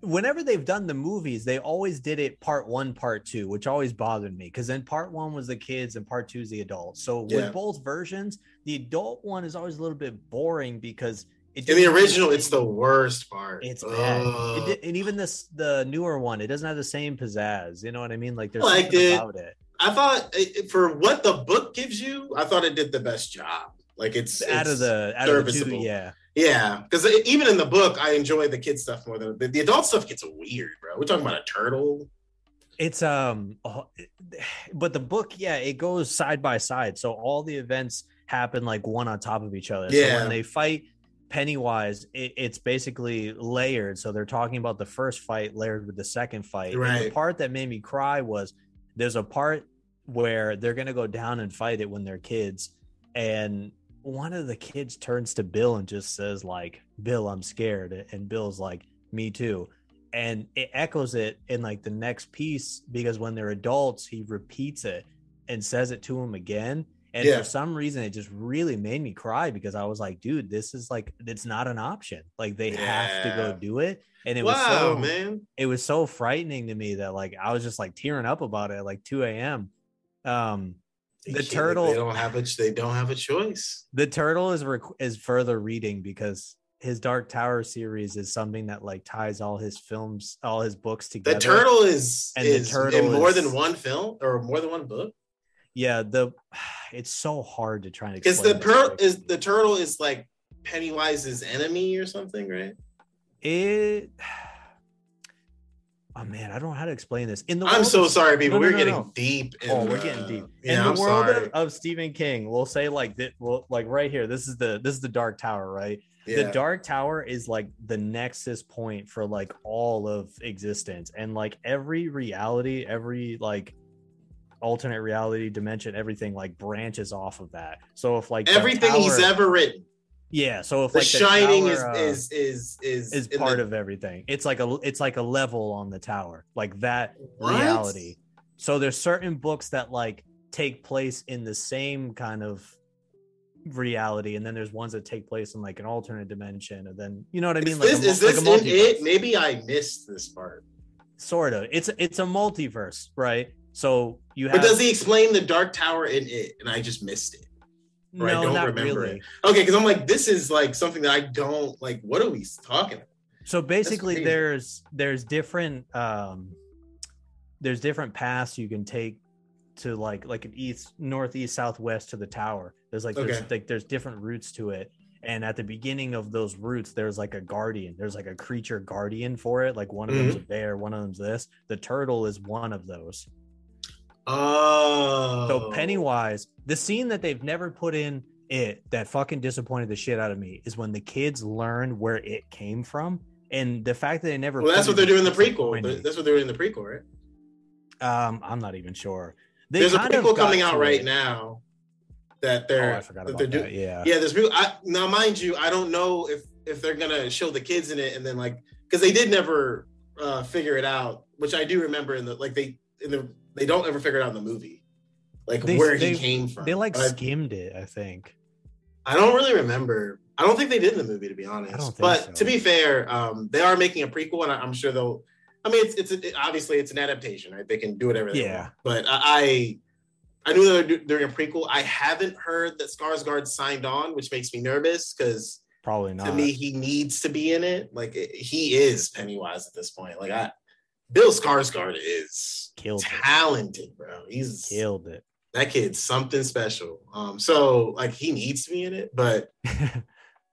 whenever they've done the movies, they always did it part one, part two, which always bothered me because then part one was the kids and part two is the adults. So Yeah. with both versions, the adult one is always a little bit boring because it In the original, it's the worst part. it's bad. It and even this the newer one, it doesn't have the same pizzazz. You know what I mean? Like there's something it. about it. I thought it- for what the book gives you, I thought it did the best job. Like it's out of the out of the two, yeah. Yeah, because even in the book, I enjoy the kid stuff more than the, the adult stuff gets weird, bro. We're talking about a turtle. It's um, oh, *sighs* but the book, yeah, it goes side by side. So all the events happen like one on top of each other. So Yeah. when they fight Pennywise, it, it's basically layered. So they're talking about the first fight layered with the second fight. And the part that made me cry was there's a part where they're gonna go down and fight it when they're kids, and one of the kids turns to Bill and just says like, "Bill, I'm scared," and Bill's like, "Me too." and it echoes it in like the next piece because when they're adults he repeats it and says it to him again and Yeah. for some reason it just really made me cry because i was like dude this is like it's not an option like they have to go do it and it wow, was so man. it was so frightening to me that like i was just like tearing up about it at like 2 a.m um They the turtle- They don't have a. They don't have a choice. the turtle is requ- is further reading because his dark tower series is something that like ties all his films all his books together The turtle is And the is turtle in more is- than one film or more than one book. yeah the *sighs* it's so hard to try and Because the pearl is the turtle is like Pennywise's enemy or something, right? it oh man, I don't know how to explain this. In the I'm so of- sorry, people. No, no, we're no, getting no. deep. In, Oh, we're getting deep. Yeah, in I'm world sorry. of, of Stephen King, we'll say like that. Well, like right here, this is the this is the Dark Tower, right? yeah. The Dark Tower is like the nexus point for like all of existence, and like every reality, every like alternate reality dimension, everything like branches off of that. So if like the Everything he's ever written. Yeah. So if The like Shining tower, uh, is, is is is is part the- of everything. It's like a it's like a level on the tower, like that What? reality. So there's certain books that like take place in the same kind of reality, and then there's ones that take place in like an alternate dimension, and then you know what I mean? Is Like this, a, is this like a in it? Maybe I missed this part. Sort of. It's it's a multiverse, right? So you have But does he explain the Dark Tower in it? And I just missed it. Or I no, don't not remember really. it. Okay, because I'm like, this is like something that I don't like. What are we talking about? so basically there's there's different um there's different paths you can take to like like an east northeast southwest to the tower there's like there's Okay. like there's different routes to it and at the beginning of those routes there's like a guardian there's like a creature guardian for it like one of them's a bear one of them's this the turtle is one of those Oh, so pennywise the scene that they've never put in it that fucking disappointed the shit out of me is when the kids learn where it came from and the fact that they never Well, that's what they're doing in the prequel. That's what they're doing in the prequel, right? Um, I'm not even sure. They There's a prequel coming out right it. now that Oh, they're I forgot that they're that. doing. Yeah. Yeah, there's prequel. I, now, mind you, I don't know if if they're gonna show the kids in it and then like because they did never uh figure it out, which I do remember in the like they in the they don't ever figure it out in the movie, like They- where they- he came from. They like But I- skimmed it, I think. I don't really remember. I don't think they did in the movie, to be honest. I but so. to be fair, um, they are making a prequel, and I, I'm sure they'll. I mean, it's it's it, obviously it's an adaptation, right? They can do whatever they Yeah. want. But I, I, I knew they were doing a prequel. I haven't heard that Skarsgård signed on, which makes me nervous because Probably not. to me he needs to be in it. Like it, he is Pennywise at this point. Like I, Bill Skarsgård is Killed it. talented, bro. He's Killed it. that kid's something special. Um, so like he needs to be in it, but *laughs* uh,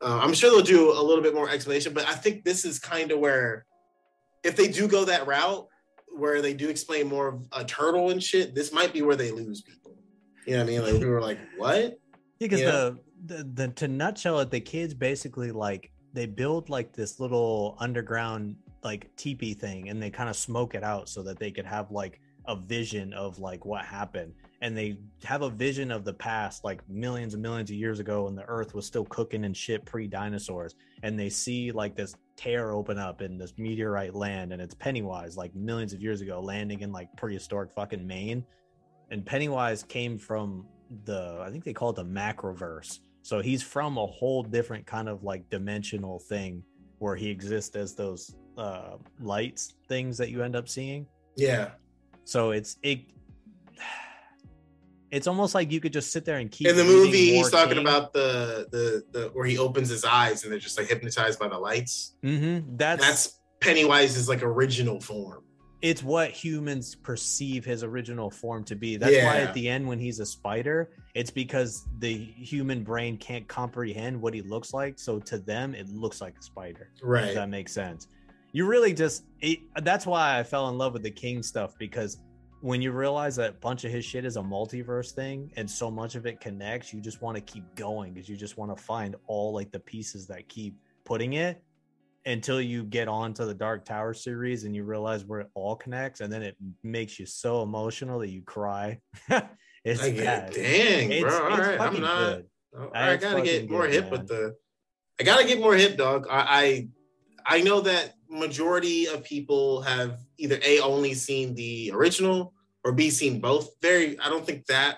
I'm sure they'll do a little bit more explanation. But I think this is kind of where, if they do go that route, where they do explain more of a turtle and shit, this might be where they lose people. You know what I mean? Like we were like, "What?" *laughs* because Yeah. the, the the to nutshell it, the kids basically like they build like this little underground like teepee thing and they kind of smoke it out so that they could have like a vision of like what happened. And they have a vision of the past like millions and millions of years ago when the earth was still cooking and shit pre-dinosaurs. And they see like this tear open up in this meteorite land and it's pennywise like millions of years ago landing in like prehistoric fucking maine. And pennywise came from the i think they call it the macroverse. So he's from a whole different kind of like dimensional thing where he exists as those uh lights things that you end up seeing Yeah. so it's it *sighs* it's almost like you could just sit there and keep In the movie, he's talking King. about the the the where he opens his eyes and they're just like hypnotized by the lights. Mm-hmm. that's That's Pennywise's like original form. it's what humans perceive his original form to be. That's why at the end when he's a spider, it's because the human brain can't comprehend what he looks like. So to them, it looks like a spider. If Right. that makes sense. You really just it, that's why I fell in love with the King stuff because when you realize that a bunch of his shit is a multiverse thing and so much of it connects, you just want to keep going because you just want to find all like the pieces that keep putting it until you get on to the Dark Tower series and you realize where it all connects, and then it makes you so emotional that you cry. *laughs* it's get bad. Dang, It's, bro. All right, I'm not. Oh, I gotta get more good, hip man. with the. I gotta get more hip, dog. I, I I know that majority of people have either a only seen the original or b seen both. Very, I don't think that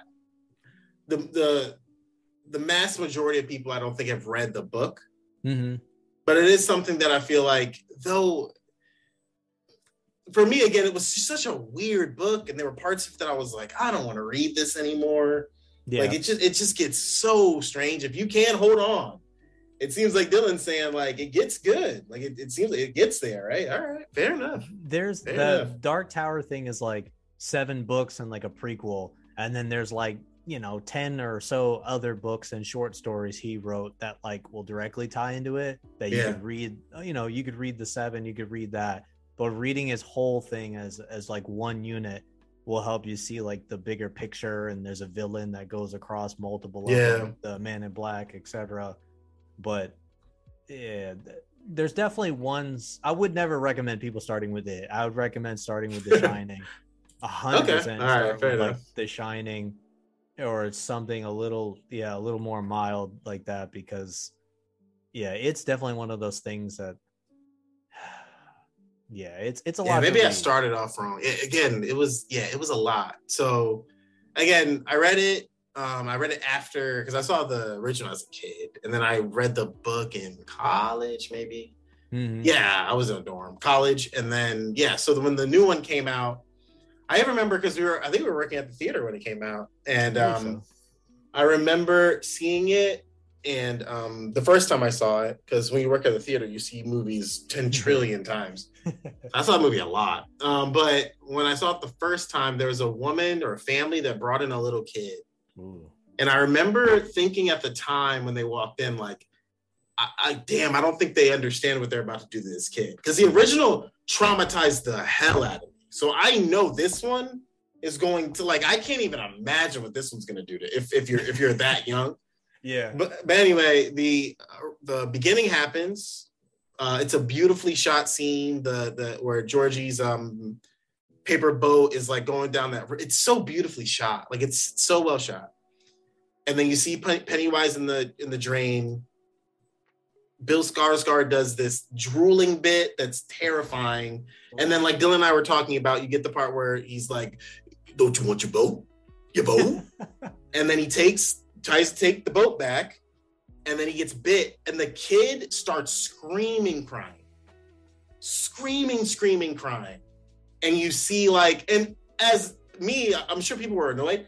the the the mass majority of people I don't think have read the book, Mhm. but it is something that I feel like though. For me, again, it was such a weird book, and there were parts of it that I was like, I don't want to read this anymore. Yeah. Like it just it just gets so strange. If you can't hold on, it seems like Dylan's saying like it gets good. Like it, it seems like it gets there, right? All right, fair enough. there's Fair the enough. Dark Tower thing is like seven books and like a prequel, and then there's like you know ten or so other books and short stories he wrote that like will directly tie into it that you Yeah. could read. You know, you could read the seven, you could read that, but reading his whole thing as as like one unit will help you see like the bigger picture and there's a villain that goes across multiple levels, Yeah. the man in black etc but yeah there's definitely ones i would never recommend people starting with it i would recommend starting with the *laughs* shining a hundred percent. All right, fair like enough. the shining or something a little yeah a little more mild like that because yeah it's definitely one of those things that *sighs* yeah it's it's a yeah, lot maybe I started off wrong. I- again, it was yeah, it was a lot. So again, I read it. Um, I read it after because I saw the original as a kid, and then I read the book in college, maybe. Mhm. Yeah, I was in a dorm, college, and then yeah. So when the new one came out, I remember because we were, I think we were working at the theater when it came out, and um, I remember seeing it. And um, the first time I saw it, because when you work at the theater, you see movies 10 *laughs* trillion times. *laughs* I saw that movie a lot. Um, but when I saw it the first time, there was a woman or a family that brought in a little kid. Ooh. And I remember thinking at the time when they walked in, like, I, I damn, I don't think they understand what they're about to do to this kid. Because the original traumatized the hell out of me. So I know this one is going to like I can't even imagine what this one's gonna do to if if you're if you're that young. yeah But, but anyway, the the beginning happens. Uh, it's a beautifully shot scene. The the where Georgie's um paper boat is like going down that. It's so beautifully shot. Like it's so well shot. And then you see Pennywise in the in the drain. Bill Skarsgård does this drooling bit that's terrifying. And then, like Dylan and I were talking about, you get the part where he's like, "Don't you want your boat? Your boat?" *laughs* and then he takes tries to take the boat back and then he gets bit and the kid starts screaming crying screaming screaming crying and you see like and as me i'm sure people were annoyed.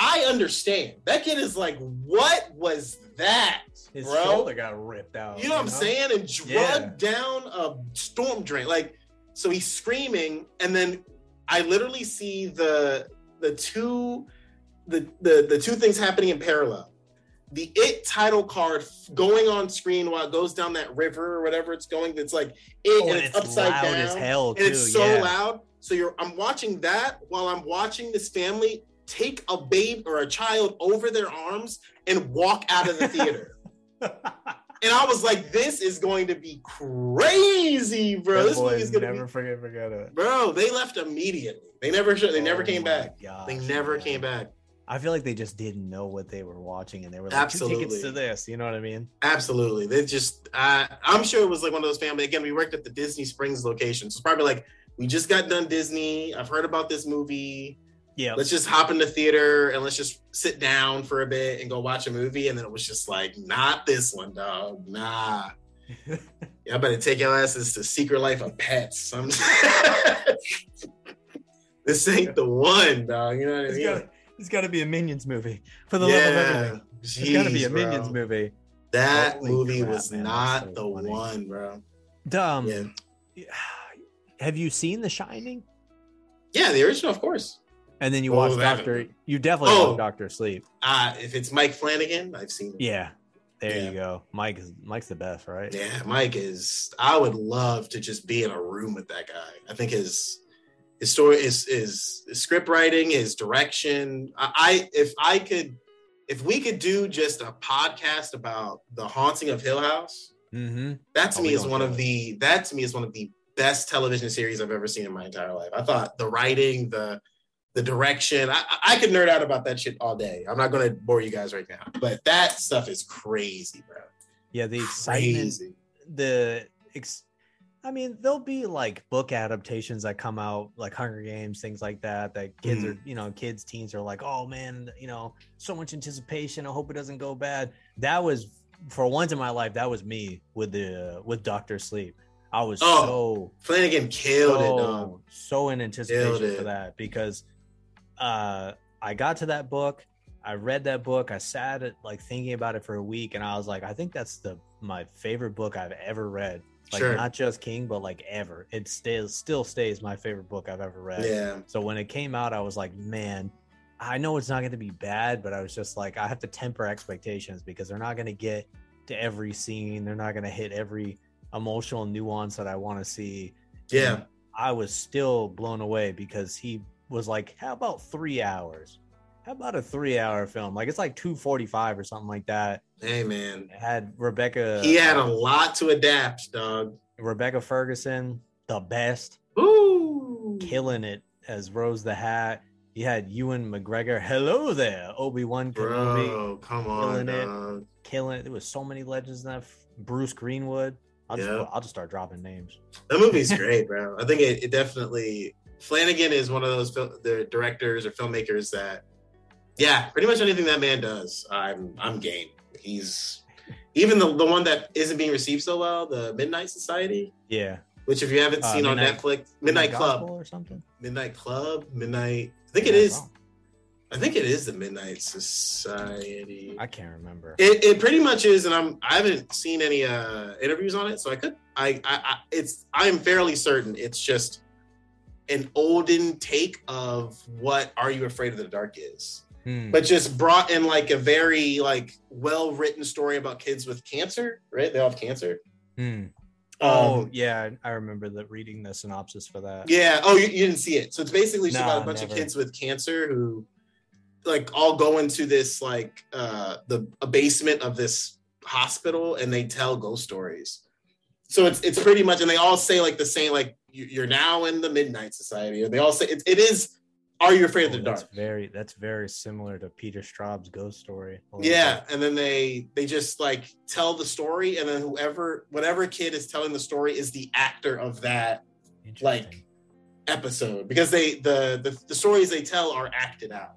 I understand. That kid is like what was that his bro? shoulder got ripped out you know what i'm saying? And drugged Yeah. down a storm drain. Like so he's screaming and then i literally see the the two the the, the two things happening in parallel. The it title card going on screen while it goes down that river or whatever it's going it's like it oh, and it's, it's upside loud down as hell too and it's so yeah. loud so you're i'm watching that while i'm watching this family take a babe or a child over their arms and walk out of the theater *laughs* and I was like, this is going to be crazy, bro. That this movie's gonna be never be forget forget it bro. They left immediately. They never they never Oh came back. gosh, They never man. came back. I feel like they just didn't know what they were watching, and they were like, two tickets to this." You know what I mean? Absolutely. They just I I'm sure it was like one of those family again, we worked at the Disney Springs location. So it's probably like we just got done Disney. I've heard about this movie. Yeah. Let's just hop in the theater and let's just sit down for a bit and go watch a movie. And then it was just like, not this one, dog. Nah. *laughs* Yeah, I better take your asses to Secret Life of Pets. *laughs* This ain't the one, dog. You know what I mean? got it's got to be a Minions movie for the love of everything. It's got to be a bro. Minions movie. That Holy movie crap, was man, not so the funny. one, bro. Dumb. Yeah. Have you seen The Shining? Yeah, the original, of course. And then you Oh, that- Doctor. You definitely Oh. watched Doctor Sleep. Uh, if it's Mike Flanagan, I've seen it. Yeah. There Yeah. you go. Mike is Mike's the best, right? Yeah, Mike is. I would love to just be in a room with that guy. I think his his story is is his script writing, his direction. I, I if I could, if we could do just a podcast about the haunting of Hill House, Mm-hmm. that to Oh, me is one of it. the that to me is one of the best television series I've ever seen in my entire life. I thought the writing, the the direction, I, I- could nerd out about that shit all day. I'm not going to bore you guys right now, but that stuff is crazy, bro. Yeah, the excitement Crazy. the ex- I mean, there'll be like book adaptations that come out, like Hunger Games, things like that. That kids Mm-hmm. are, you know, kids, teens are like, "Oh man, you know, so much anticipation. I hope it doesn't go bad." That was for once in my life. That was me with the with Doctor Sleep. I was Oh, so Flanagan killed it. so, dog. so in anticipation for that because uh I got to that book, I read that book, I sat at, like thinking about it for a week, and I was like, I think that's the my favorite book I've ever read. Like Sure. not just King, but like ever. It still still stays my favorite book I've ever read. Yeah. So when it came out, I was like, man, I know it's not going to be bad, but I was just like, I have to temper expectations because they're not going to get to every scene. They're not going to hit every emotional nuance that I want to see. Yeah. I was still blown away because he was like, "How about three hours? How about a three-hour film? Like it's like two forty-five or something like that." Hey man, It had Rebecca. he had a lot to adapt, dog. Rebecca Ferguson, the best, Ooh. killing it as Rose the Hat. You had Ewan McGregor. Hello there, Obi Wan Kenobi, Bro, come on, killing it. dog. killing it. There was so many legends in that. Bruce Greenwood. I'll just Yeah. I'll just start dropping names. That movie's *laughs* great, bro. I think it, it definitely Flanagan is one of those fil- the directors or filmmakers that, yeah, pretty much anything that man does, I'm I'm game. He's even the the one that isn't being received so well, the Midnight Society, Yeah, which if you haven't Uh, seen on Netflix, Midnight Club, or something. Midnight Club, Midnight. I think Yeah, it is. wrong. I think it is the Midnight Society. I can't remember. It, it pretty much is, and I'm I haven't seen any uh interviews on it, so I could I I, I it's I'm fairly certain it's just an olden take of what Are You Afraid of the Dark is, Hmm. but just brought in like a very like well written story about kids with cancer, right? They all have cancer. Hmm. Oh Um, yeah, I remember the reading the synopsis for that. Yeah. Oh, you, you didn't see it. So it's basically just about a bunch never. of kids with cancer who, like, all go into this like uh the a basement of this hospital and they tell ghost stories. So it's it's pretty much, and they all say like the same like you- you're now in the Midnight Society, or they all say it, it is. Are you afraid of the Oh, dark? very that's very similar to Peter Straub's ghost story. Yeah, and then they they just like tell the story, and then whoever whatever kid is telling the story is the actor of that like, episode because they the the, the stories they tell are acted out.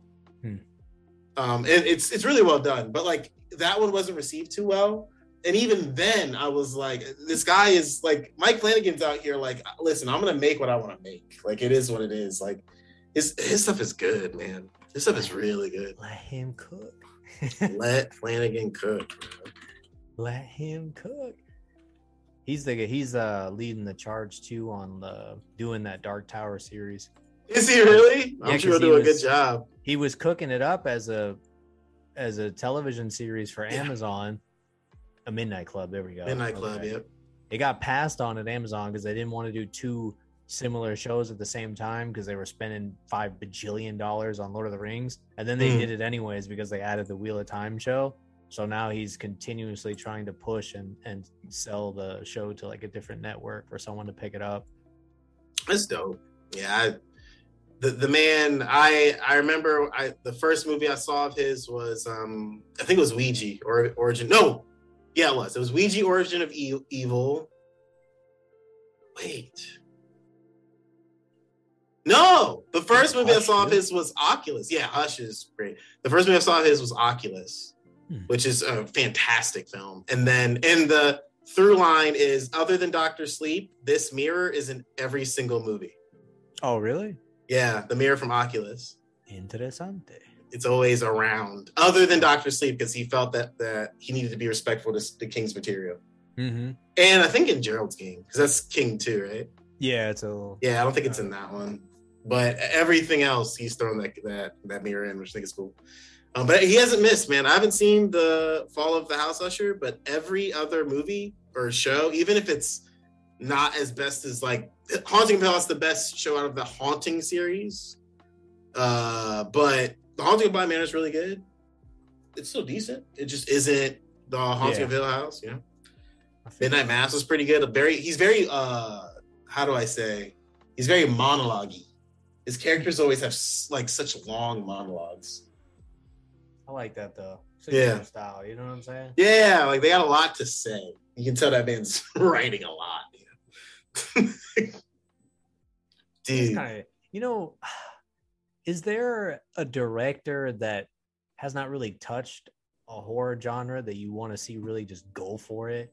Um, and it's it's really well done, but like that one wasn't received too well. And even then, I was like, this guy is like Mike Flanagan's out here. Like, listen, I'm gonna make what I want to make. Like, it is what it is. Like, his his stuff is good, man. His stuff is really good. let him cook. Let *laughs* Flanagan cook. bro. let him cook. He's the he's uh leading the charge too on the doing that Dark Tower series. Is he really? Yeah, I'm sure he'll 'cause he do a was- good job. He was cooking it up as a as a television series for Yeah. Amazon. A Midnight Club. There we go. Midnight Club, yep. It got passed on at Amazon because they didn't want to do two similar shows at the same time because they were spending five bajillion dollars on Lord of the Rings, and then they Hmm. did it anyways because they added the Wheel of Time show. So now he's continuously trying to push and and sell the show to like a different network for someone to pick it up. That's dope. Yeah, I, the the man. I I remember. I the first movie I saw of his was um I think it was Ouija or Origin. No, yeah, it was. It was Ouija Origin of e- Evil. Wait. No, the first movie I saw of his was Oculus. Yeah, Hush is great. The first movie I saw of his was Oculus, Hmm. which is a fantastic film. And then in the through line is other than Doctor Sleep, this mirror is in every single movie. Oh, really? Yeah, the mirror from Oculus. Interessante. It's always around, other than Doctor Sleep, because he felt that that he needed to be respectful to the King's material. Mm-hmm. And I think in Gerald's game, because that's King too, right? Yeah, it's a little. Yeah, I don't think it's in that one, but everything else he's thrown that that that mirror in, which I think is cool. Um, but he hasn't missed, man. I haven't seen the Fall of the House Usher, but every other movie or show, even if it's not as best as like Haunting of Hill House, the best show out of the Haunting series. Uh, but the Haunting of Bly Manor is really good. It's still decent. It just isn't the Haunting Yeah. of Hill House, you know. Midnight Mass was pretty good. A Very, he's very, uh, how do I say? He's very monologue His characters always have like such long monologues. I like that though. Yeah. Style. You know what I'm saying? Yeah, like they got a lot to say. You can tell that man's *laughs* writing a lot. Dude, kind of, you know, *sighs* is there a director that has not really touched a horror genre that you want to see really just go for it?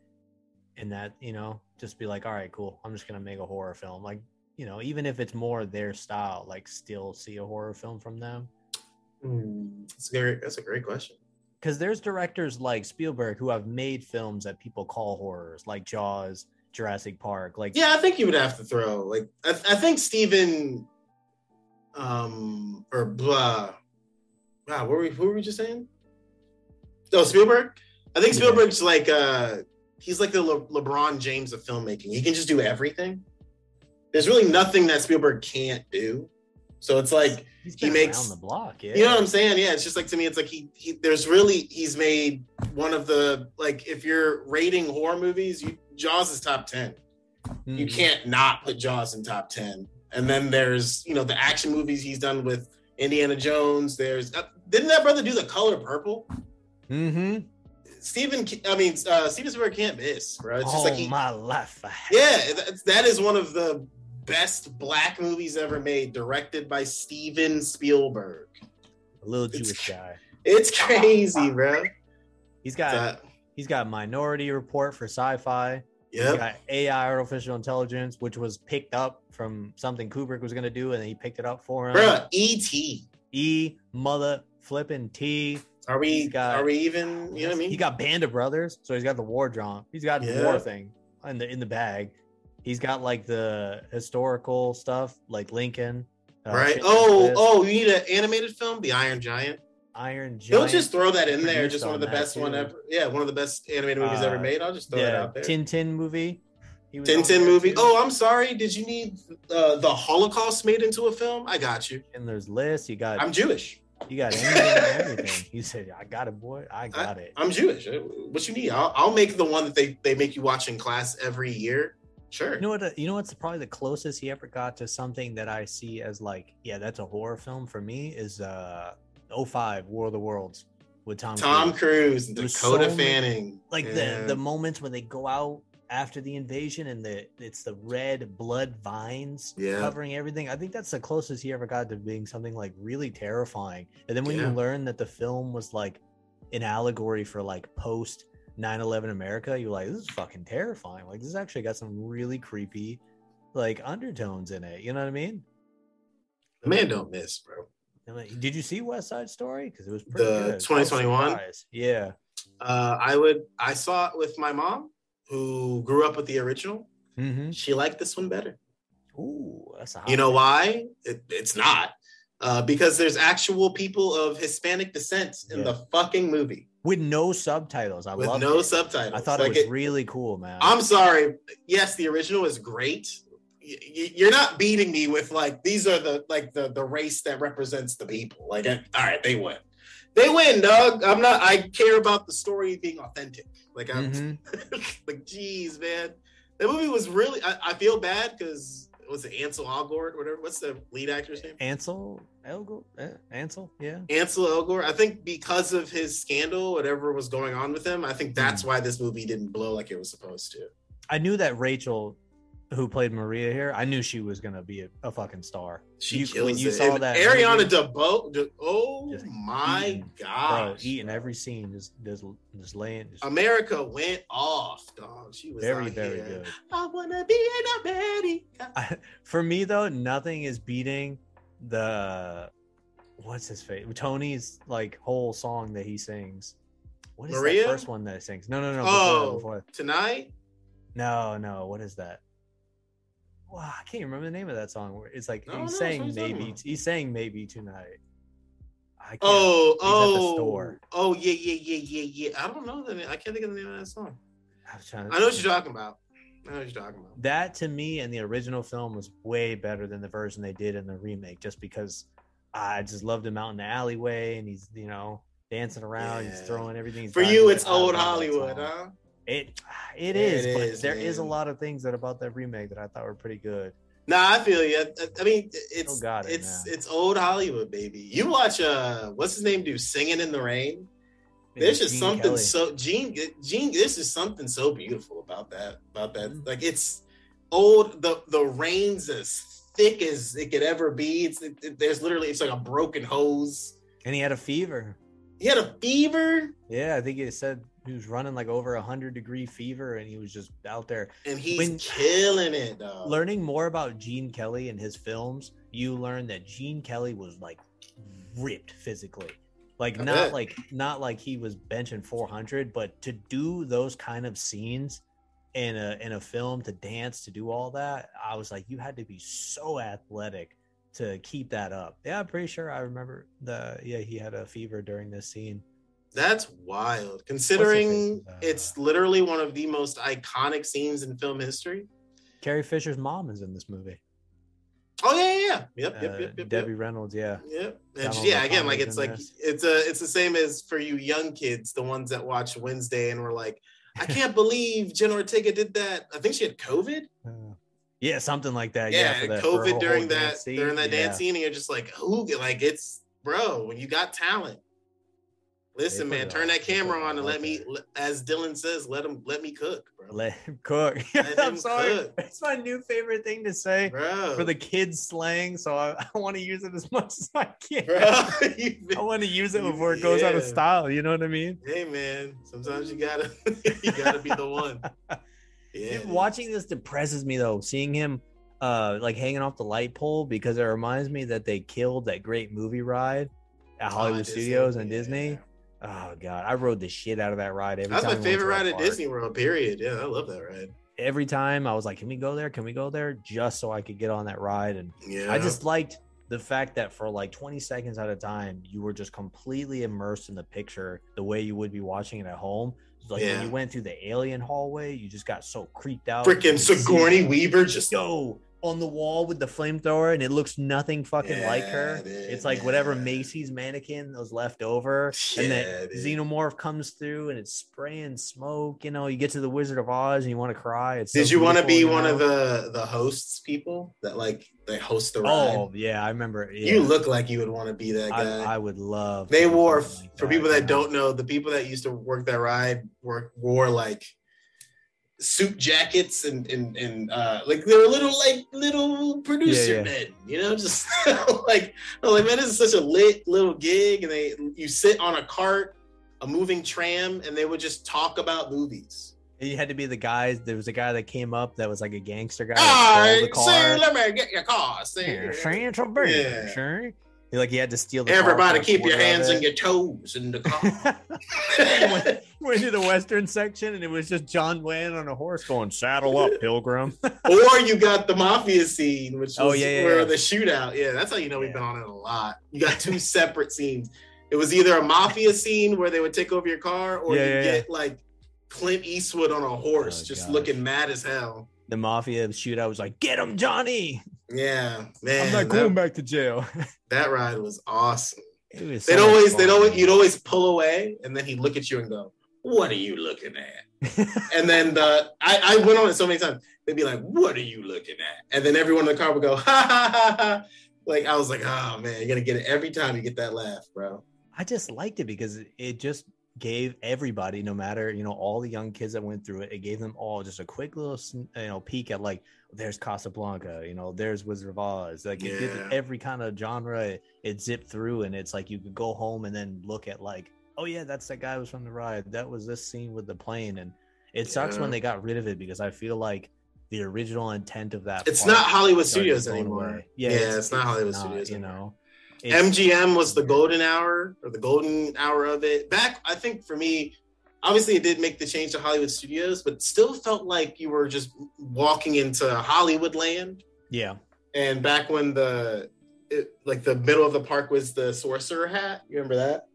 And that, you know, just be like, all right, cool. I'm just going to make a horror film. Like, you know, even if it's more their style, like still see a horror film from them. Hmm, that's a great. That's a great question. Because there's directors like Spielberg who have made films that people call horrors, like Jaws, Jurassic Park. Like, Yeah, I think you would have to throw like I, I think Steven um or blah. Wow, what were we, who were we just saying? Oh, Spielberg. I think Spielberg's like uh he's like the Le- LeBron James of filmmaking. He can just do everything. there's really nothing that Spielberg can't do. So it's like he makes- the block. Yeah, you know what I'm saying? Yeah, it's just like to me, it's like he, he there's really he's made one of the like if you're rating horror movies, you Jaws is top ten. You Mhm. can't not put Jaws in top ten. And then there's you know the action movies he's done with Indiana Jones. There's uh, didn't that brother do the Color Purple? Mm-hmm. Steven, I mean uh, Steven Spielberg can't miss, bro. It's just All like he, my life. Yeah, that, that is one of the best black movies ever made, directed by Steven Spielberg. a little It's- Jewish guy. *laughs* It's crazy, bro. He's got he's got Minority Report for sci-fi. Yeah. got AI, artificial intelligence, which was picked up from something Kubrick was gonna do, and he picked it up for him. Bruh, E.T. E mother flipping T. Are we got- are we even you know what I mean? He got Band of Brothers, so he's got the war drum. He's got the war thing in the in the bag. He's got like the historical stuff, like Lincoln. uh, right. Oh, oh, you need an animated film? The Iron Giant. Iron He'll just throw that in there. Just one of the best one ever. Yeah, one of the best animated movies ever Uh, made. I'll just throw it yeah, out there. Tintin movie. He was Tintin movie. too. Oh, I'm sorry. Did you need uh, the Holocaust made into a film? I got you. And there's List. You got I'm Jewish. you got anything and everything. He said, "I got it, boy. I got it." I'm Jewish. Uh, What you need? I'll, I'll make the one that they, they make you watch in class every year. Sure. You know what? uh, You know what's probably the closest he ever got to something that I see as like, yeah, that's a horror film for me. Is uh, 05 War of the Worlds with Tom. Tom Cruise. Cruise Dakota so Fanning. Like Yeah. the the moments when they go out after the invasion and the it's the red blood vines Yeah. covering everything. I think that's the closest he ever got to being something like really terrifying. And then when Yeah. you learn that the film was like an allegory for like post 9/11 America, you're like, this is fucking terrifying. Like this actually got some really creepy like undertones in it. You know what I mean? The man don't miss, bro. Like, Did you see West Side Story? Because it was pretty The good. I 2021? surprised. Yeah. Uh, I would. I saw it with my mom, who grew up with the original. Mm-hmm. She liked this one better. Ooh, that's You know take. why? It, it's not. Uh, because there's actual people of Hispanic descent in Yeah. the fucking movie with no subtitles. I with love no it. subtitles. I thought Like, it was really cool, man. I'm sorry. Yes, the original is great. You're not beating me with like these are the like the the race that represents the people. Like, all right, they win. They win, dog. I'm not. I care about the story being authentic. Like, I'm Mhm. *laughs* like, geez, man, that movie was really. I, I feel bad because was it Ansel Elgort, whatever. What's the lead actor's name? Ansel Elgort, eh, Ansel, yeah. Ansel Elgort. I think because of his scandal, whatever was going on with him, I think that's Hmm. why this movie didn't blow like it was supposed to. I knew that Rachel, who played Maria here, I knew she was gonna be a, a fucking star. She You- when you it. saw And that Ariana DeBose. De- oh my god, eating every scene, just just just laying. Just America went off, dog. She was very very here. good. I wanna be in America. I, for me though, nothing is beating the what's his face Tony's like whole song that he sings. What is Maria? first one that he sings? No, no, no. Oh. Before, before. Tonight, No, no. What is that? Wow, I can't remember the name of that song. Where It's like No, he's no, saying maybe. He's saying maybe tonight. I can't. oh, He's at the oh, store. oh, yeah, yeah, yeah, yeah, yeah. I don't know the name. I can't think of the name of that song. I, was trying I know what you're talking about. I know what you're talking about. that to me and the original film was way better than the version they did in the remake just because i just loved him out in the alleyway and he's you know dancing around he's throwing everything he's For you, it's old Hollywood, huh? *sighs* it it is it but is, there is a lot of things that about that remake that i thought were pretty good Nah, I feel you. I, I mean, it's it, it's man. it's old Hollywood, baby. You watch uh, what's his name do "Singing in the Rain"? There's just Gene something Kelly. so Gene Gene. This is something so beautiful about that. About that, Mhm. like it's old. The the rain's as thick as it could ever be. It's it, it- there's literally it's like a broken hose. and he had a fever He had a fever, yeah i think he said he was running like over a hundred degree fever and he was just out there and he's When- killing it. Dog. learning more about Gene Kelly and his films, you learn that Gene Kelly was like ripped physically. Like I not bet. like not like he was benching 400, but to do those kind of scenes in a in a film to dance to do all that, I was like you had to be so athletic to keep that up. Yeah, I'm pretty sure I remember the yeah, he had a fever during this scene. That's wild, considering? Uh, it's literally one of the most iconic scenes in film history. Carrie Fisher's mom is in this movie. Oh yeah, yeah, yeah. Yep, Uh, yep, yep, yep. Debbie yep. Reynolds, yeah. Yep. And Donald yeah, again, like it's like this. it's a it's the same as for you young kids, the ones that watch Wednesday and were like, I can't believe Jen Ortega did that. I think she had COVID. *laughs* Uh, yeah, something like that. Yeah, Yeah, for that, COVID whole during dance that during that Yeah. dance scene, and you're just like, who? Like it's bro, when you got talent. Listen, man, turn that camera on and let me, as Dylan says, let him let me cook, bro. Let him cook. *laughs* Let I'm him sorry. cook. It's my new favorite thing to say bro, for the kids slang, so I, *laughs* I want to use it as much as I can. bro. *laughs* I want to use it before it goes out of style. You know what I mean? hey, man, sometimes you gotta you gotta be the one. Yeah, Dude, watching this depresses me though. Seeing him uh like hanging off the light pole because it reminds me that they killed that great movie ride at Hollywood Oh, Disney, Studios and yeah. Disney. Oh god, I rode the shit out of that ride every time. That's my favorite ride at. Disney World. Period. Yeah, I love that ride. Every time I was like, "Can we go there? Can we go there?" Just so I could get on that ride, and Yeah, I just liked the fact that for like 20 seconds at a time, you were just completely immersed in the picture the way you would be watching it at home. Like Yeah. when you went through the alien hallway, you just got so creeped out. freaking Sigourney Weaver just yo on the wall with the flamethrower and it looks nothing fucking like her. Dude, It's like whatever. Macy's mannequin that was left over. and Yeah, then dude. xenomorph comes through and it's spraying smoke. You know, you get to the Wizard of Oz and you want to cry. It's so Did you want to be beautiful, one of the the hosts people that like they host the ride? Oh yeah, I remember. Yeah. You look like you would want to be that guy. I, I would love. they wore like for people that you don't know, the people that used to work that ride wore wore like suit jackets and and and uh like they were little like little producer Yeah, yeah. men, you know, just *laughs* like like man, this is such a lit little gig, and they you sit on a cart, a moving tram, and they would just talk about movies. You had to be the guys. There was a guy that came up that was like a gangster guy. The car. say, let me get your car. Say, Yeah, Santa Bear, Yeah. Sure. Like he had to steal the Everybody keep your hands and your toes in the car. went, went to the western section and it was just John Wayne on a horse going saddle up pilgrim. *laughs* or you got the mafia scene, which oh, was Oh, yeah, yeah, where yeah. the shootout. Yeah, that's how you know we've been on it a lot. You got two separate scenes. It was either a mafia scene where they would take over your car, or you get like Clint Eastwood on a horse, Oh, just gosh. looking mad as hell. the mafia shootout was like, "Get him, Johnny! Yeah, man, I'm not that, going back to jail." *laughs* that ride was awesome. it was. They'd so much always, they'd always, you'd always pull away, and then he'd look at you and go, "What are you looking at?" *laughs* And then the I, I went on it so many times. They'd be like, "What are you looking at?" And then everyone in the car would go, *laughs* "Ha ha ha ha!" Like I was like, "Oh man, you're gonna get it every time you get that laugh, bro." I just liked it because it- it just gave everybody, no matter you know, all the young kids that went through it, it gave them all just a quick little you know peek at like, there's Casablanca, you know, there's Wizard of Oz. Like it did every kind of genre. It, it zipped through, and it's like you could go home and then look at like, oh yeah, that's that guy who was from the ride. That was this scene with the plane, and it sucks Yeah. when they got rid of it because I feel like the original intent of that. It's not Hollywood Studios anymore. away. Yeah, it's, not Hollywood not, Studios. You know, It's- MGM was the golden hour or the golden hour of it. Back, I think for me, obviously it did make the change to Hollywood Studios, but still felt like you were just walking into Hollywood land. Yeah. And back when the it, like the middle of the park was the sorcerer hat, you remember that?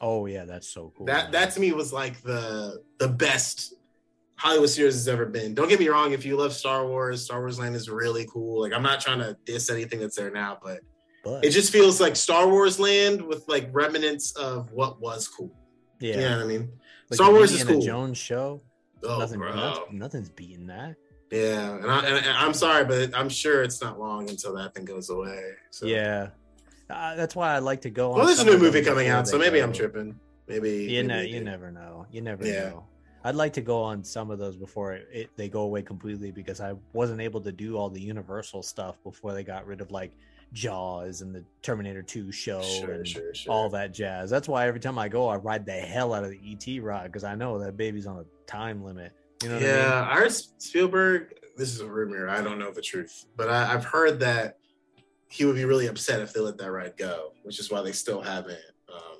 Oh yeah, that's so cool. That man. that to me was like the the best Hollywood Studios has ever been. Don't get me wrong, if you love Star Wars, Star Wars Land is really cool. Like I'm not trying to diss anything that's there now, but but it just feels like Star Wars Land with like remnants of what was cool. yeah. You know what I mean? Like Star Wars is cool. Jones show. Oh, nothing, nothing's beating that. Yeah, and, I, and I'm sorry, but I'm sure it's not long until that thing goes away. So. Yeah, uh, that's why I like to go. on Well, there's a new movie coming out, so maybe go. I'm tripping. Maybe You maybe know, you never know. You never Yeah. know. I'd like to go on some of those before it, it, they go away completely because I wasn't able to do all the Universal stuff before they got rid of like Jaws and the Terminator 2 show Sure, and sure, sure. all that jazz. That's why every time I go, I ride the hell out of the ET ride because I know that baby's on a time limit. You know what I mean? yeah, I Spielberg. This is a rumor. I don't know the truth, but I, I've heard that he would be really upset if they let that ride go, which is why they still haven't um,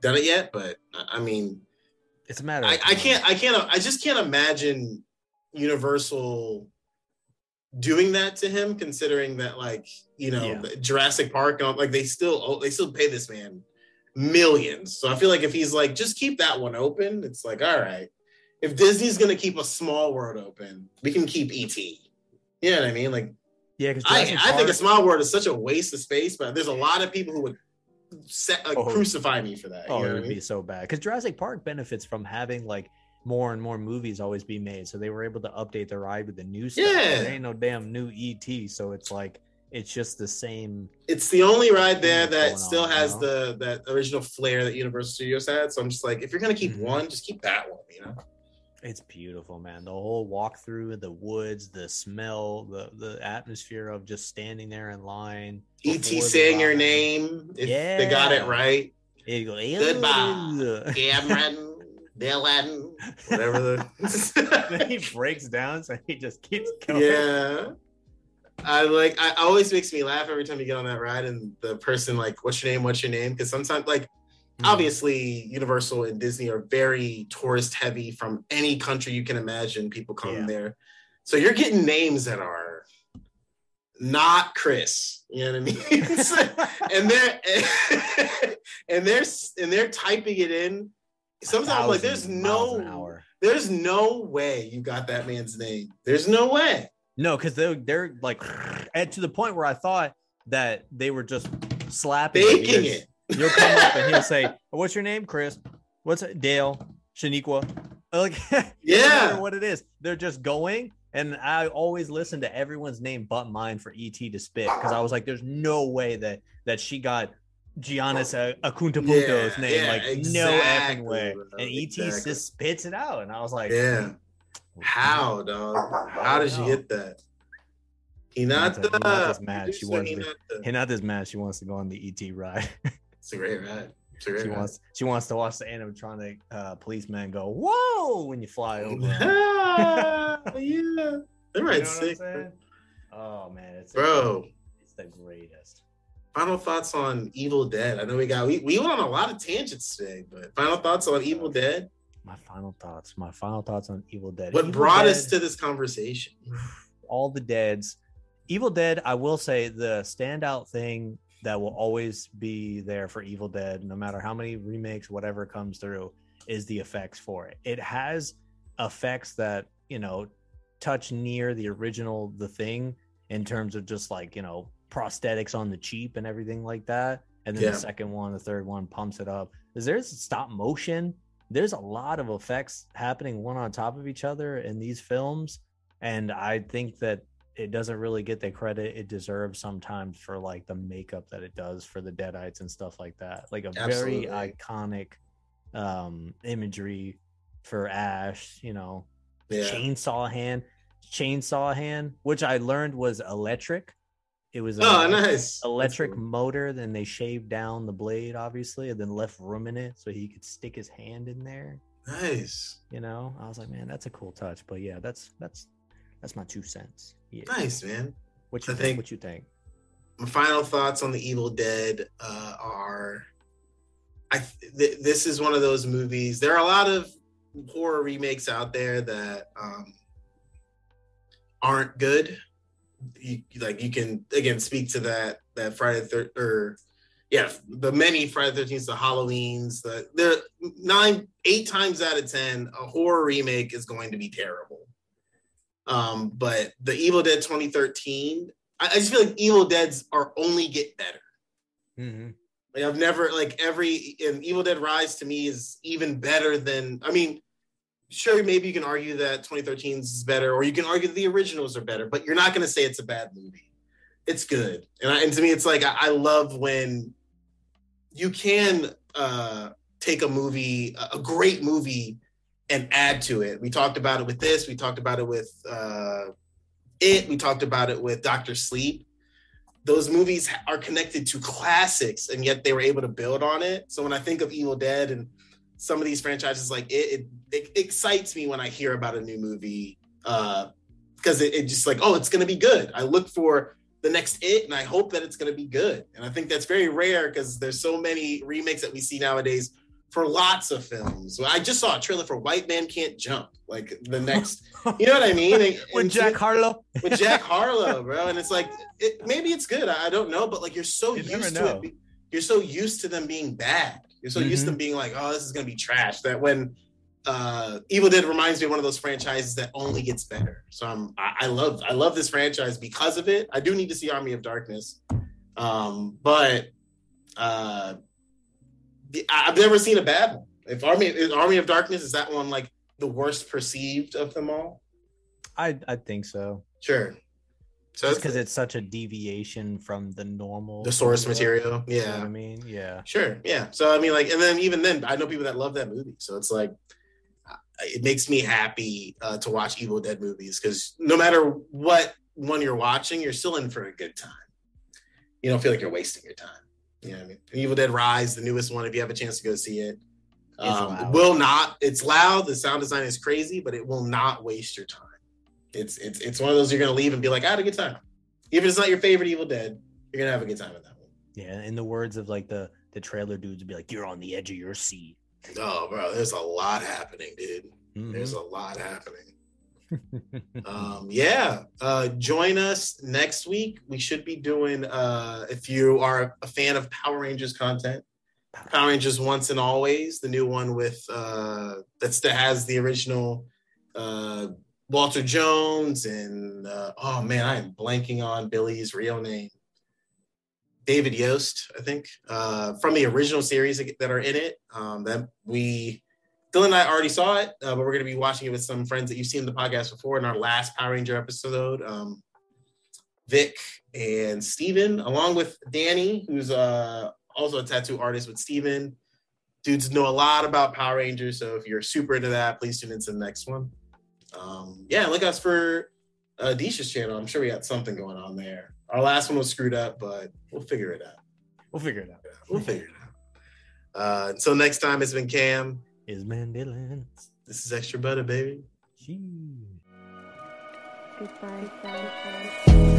done it yet. But I mean, It's a matter. I, of I can't. I can't. I just can't imagine Universal doing that to him, considering that, like, you know, Yeah. Jurassic Park, um, like, they still they still pay this man millions. So I feel like if he's like, just keep that one open, it's like, all right. if Disney's gonna keep a small world open, we can keep ET. You know what I mean? Like Yeah, because I, I think a small world is such a waste of space, but there's a lot of people who would set, like, Oh. crucify me for that. Oh, you know it would be so bad because Jurassic Park benefits from having like more and more movies always be made, so they were able to update the ride with the new stuff. Yeah. there ain't no damn new ET, so it's like it's just the same. It's the only ride there that still on, has you the that original flair that Universal Studios had. So I'm just like, if you're gonna keep Mhm. one, just keep that one. You know? It's beautiful, man. The whole walkthrough, of the woods, the smell, the the atmosphere of just standing there in line. ET saying your name, if they got it Yeah. right. It go, Goodbye. Cameron, *laughs* Dylan, whatever *laughs* then he breaks down, so he just keeps going. yeah. I like. I always makes me laugh every time you get on that ride, and the person like, "What's your name? What's your name?" Because sometimes, like, Mhm. obviously, Universal and Disney are very tourist heavy from any country you can imagine. People come Yeah. there, so you're getting names that are not Chris. You know what I mean? *laughs* *laughs* And they're and they're and they're typing it in. Sometimes I'm like, there's thousand miles an no, hour. there's no way you got that man's name. There's no way. No, because they're they're like, and to the point where I thought that they were just slapping it, Baking it. You'll come up and he'll say, *laughs* "What's your name, Chris? What's it? Dale, Shaniqua?" *laughs* Like, *laughs* Yeah. what it is. They're just going, and I always listen to everyone's name but mine for ET to spit because I was like, "There's no way that that she got." Giannis uh, Antetokounmpo's Yeah, name, yeah, like no exactly, effing way, bro, and ET exactly. just spits it out, and I was like, Yeah. How, dog? How did you know. get that? Hinata. Hinata's mad. She wants to- Hinata. Not this mad. She wants to go on the ET ride. *laughs* It's a great ride. A great she ride. wants she wants to watch the animatronic uh, policeman go whoa when you fly *laughs* over. 'em. Ah, *laughs* yeah. That You know ride's what I'm sick, Oh man, it's Bro, it's the greatest. Final thoughts on Evil Dead. I know we got we, we went on a lot of tangents today, but final thoughts on Evil Dead. My final thoughts. My final thoughts on Evil Dead. What Evil brought us to this conversation? *sighs* all the deads. Evil Dead, I will say the standout thing that will always be there for Evil Dead, no matter how many remakes, whatever comes through, is the effects for it. It has effects that, you know, touch near the original The Thing in terms of just like, you know, prosthetics on the cheap and everything like that. And then Yeah. the second one, the third one pumps it up. Is there's stop motion. There's a lot of effects happening one on top of each other in these films. And I think that it doesn't really get the credit it deserves sometimes for like the makeup that it does for the deadites and stuff like that. Like a Absolutely. very iconic um imagery for Ash, you know, Yeah. chainsaw hand, chainsaw hand, which I learned was electric. It was Oh, a nice. electric cool. motor. Then they shaved down the blade, obviously, and then left room in it so he could stick his hand in there. Nice. You know, I was like, man, that's a cool touch. But yeah, that's that's that's my two cents. Yeah. Nice, man. What you I think? think- What you think? my final thoughts on the Evil Dead uh, are I th- this is one of those movies. There are a lot of horror remakes out there that um, aren't good. You, like you can again speak to that that Friday thir- or yeah the many Friday Thirteenth, the Halloweens, the the nine eight times out of ten a horror remake is going to be terrible. Um, but the Evil Dead 2013 I, I just feel like Evil Dead's are only get better. Mm-hmm. Like I've never like every and Evil Dead Rise to me is even better than I mean, sure maybe you can argue that 2013 is better, or you can argue the originals are better, but you're not gonna say it's a bad movie. It's good, and I, and to me it's like I, I love when you can uh, take a movie, a- a great movie, and add to it. We talked about it with this. We talked about it with uh, it. We talked about it with Doctor Sleep those movies are connected to classics and yet they were able to build on it so when i think of evil dead and some of these franchises like it it, it excites me when i hear about a new movie uh because it, it just like oh it's gonna be good i look for the next it and i hope that it's gonna be good and i think that's very rare because there's so many remakes that we see nowadays for lots of films i just saw a trailer for white man can't jump like the next *laughs* you know what i mean And- *laughs* With Jack Harlow. *laughs* with Jack Harlow, bro. And it's like, it, maybe it's good. I, I don't know, but like, you're so You used to know. it. You're so used to them being bad. You're so used to Mhm. being like, oh, this is gonna be trash. That when uh, Evil Dead reminds me of one of those franchises that only gets better. So I'm I, I love I love this franchise because of it. I do need to see Army of Darkness, um, but uh, I've never seen a bad one. If Army if Army of Darkness is that one like the worst perceived of them all? I I think so. Sure. So just because it's such a deviation from the normal the source material. Yeah. You know I mean, yeah. Sure. Yeah. So I mean, like, and then even then, I know people that love that movie. So it's like it makes me happy uh, to watch Evil Dead movies because no matter what one you're watching, you're still in for a good time. You don't feel like you're wasting your time. You know what I mean? Evil Dead Rise, the newest one, if you have a chance to go see it, um, will not. It's loud. The sound design is crazy, but it will not waste your time. It's it's it's one of those you're gonna leave and be like, I had a good time. Even if it's not your favorite Evil Dead, you're gonna have a good time with that one. Yeah, in the words of like the the trailer dudes would be like, "You're on the edge of your seat." Oh, bro, there's a lot happening, dude. Mm-hmm. There's a lot happening. *laughs* um, yeah, uh, join us next week. We should be doing, uh, if you are a fan of Power Rangers content, Power Rangers Once and Always, the new one with uh, that's that has the original uh, Walter Jones and uh, oh man, I am blanking on Billy's real name. David Yost, I think, uh, from the original series that are in it. Um, that we, Dylan and I already saw it, uh, but we're going to be watching it with some friends that you've seen in the podcast before in our last Power Ranger episode. Um, Vic and Steven, along with Danny, who's uh, also a tattoo artist with Steven. Dudes know a lot about Power Rangers, so if you're super into that, please tune into the next one. Um, yeah, look us for uh, Disha's channel. I'm sure we got something going on there. Our last one was screwed up, but we'll figure it out. We'll figure it out. Yeah, we'll figure it out. Uh, until next time, it's been Cam. Is man Dylan. This is extra butter, baby. Goodbye. Goodbye.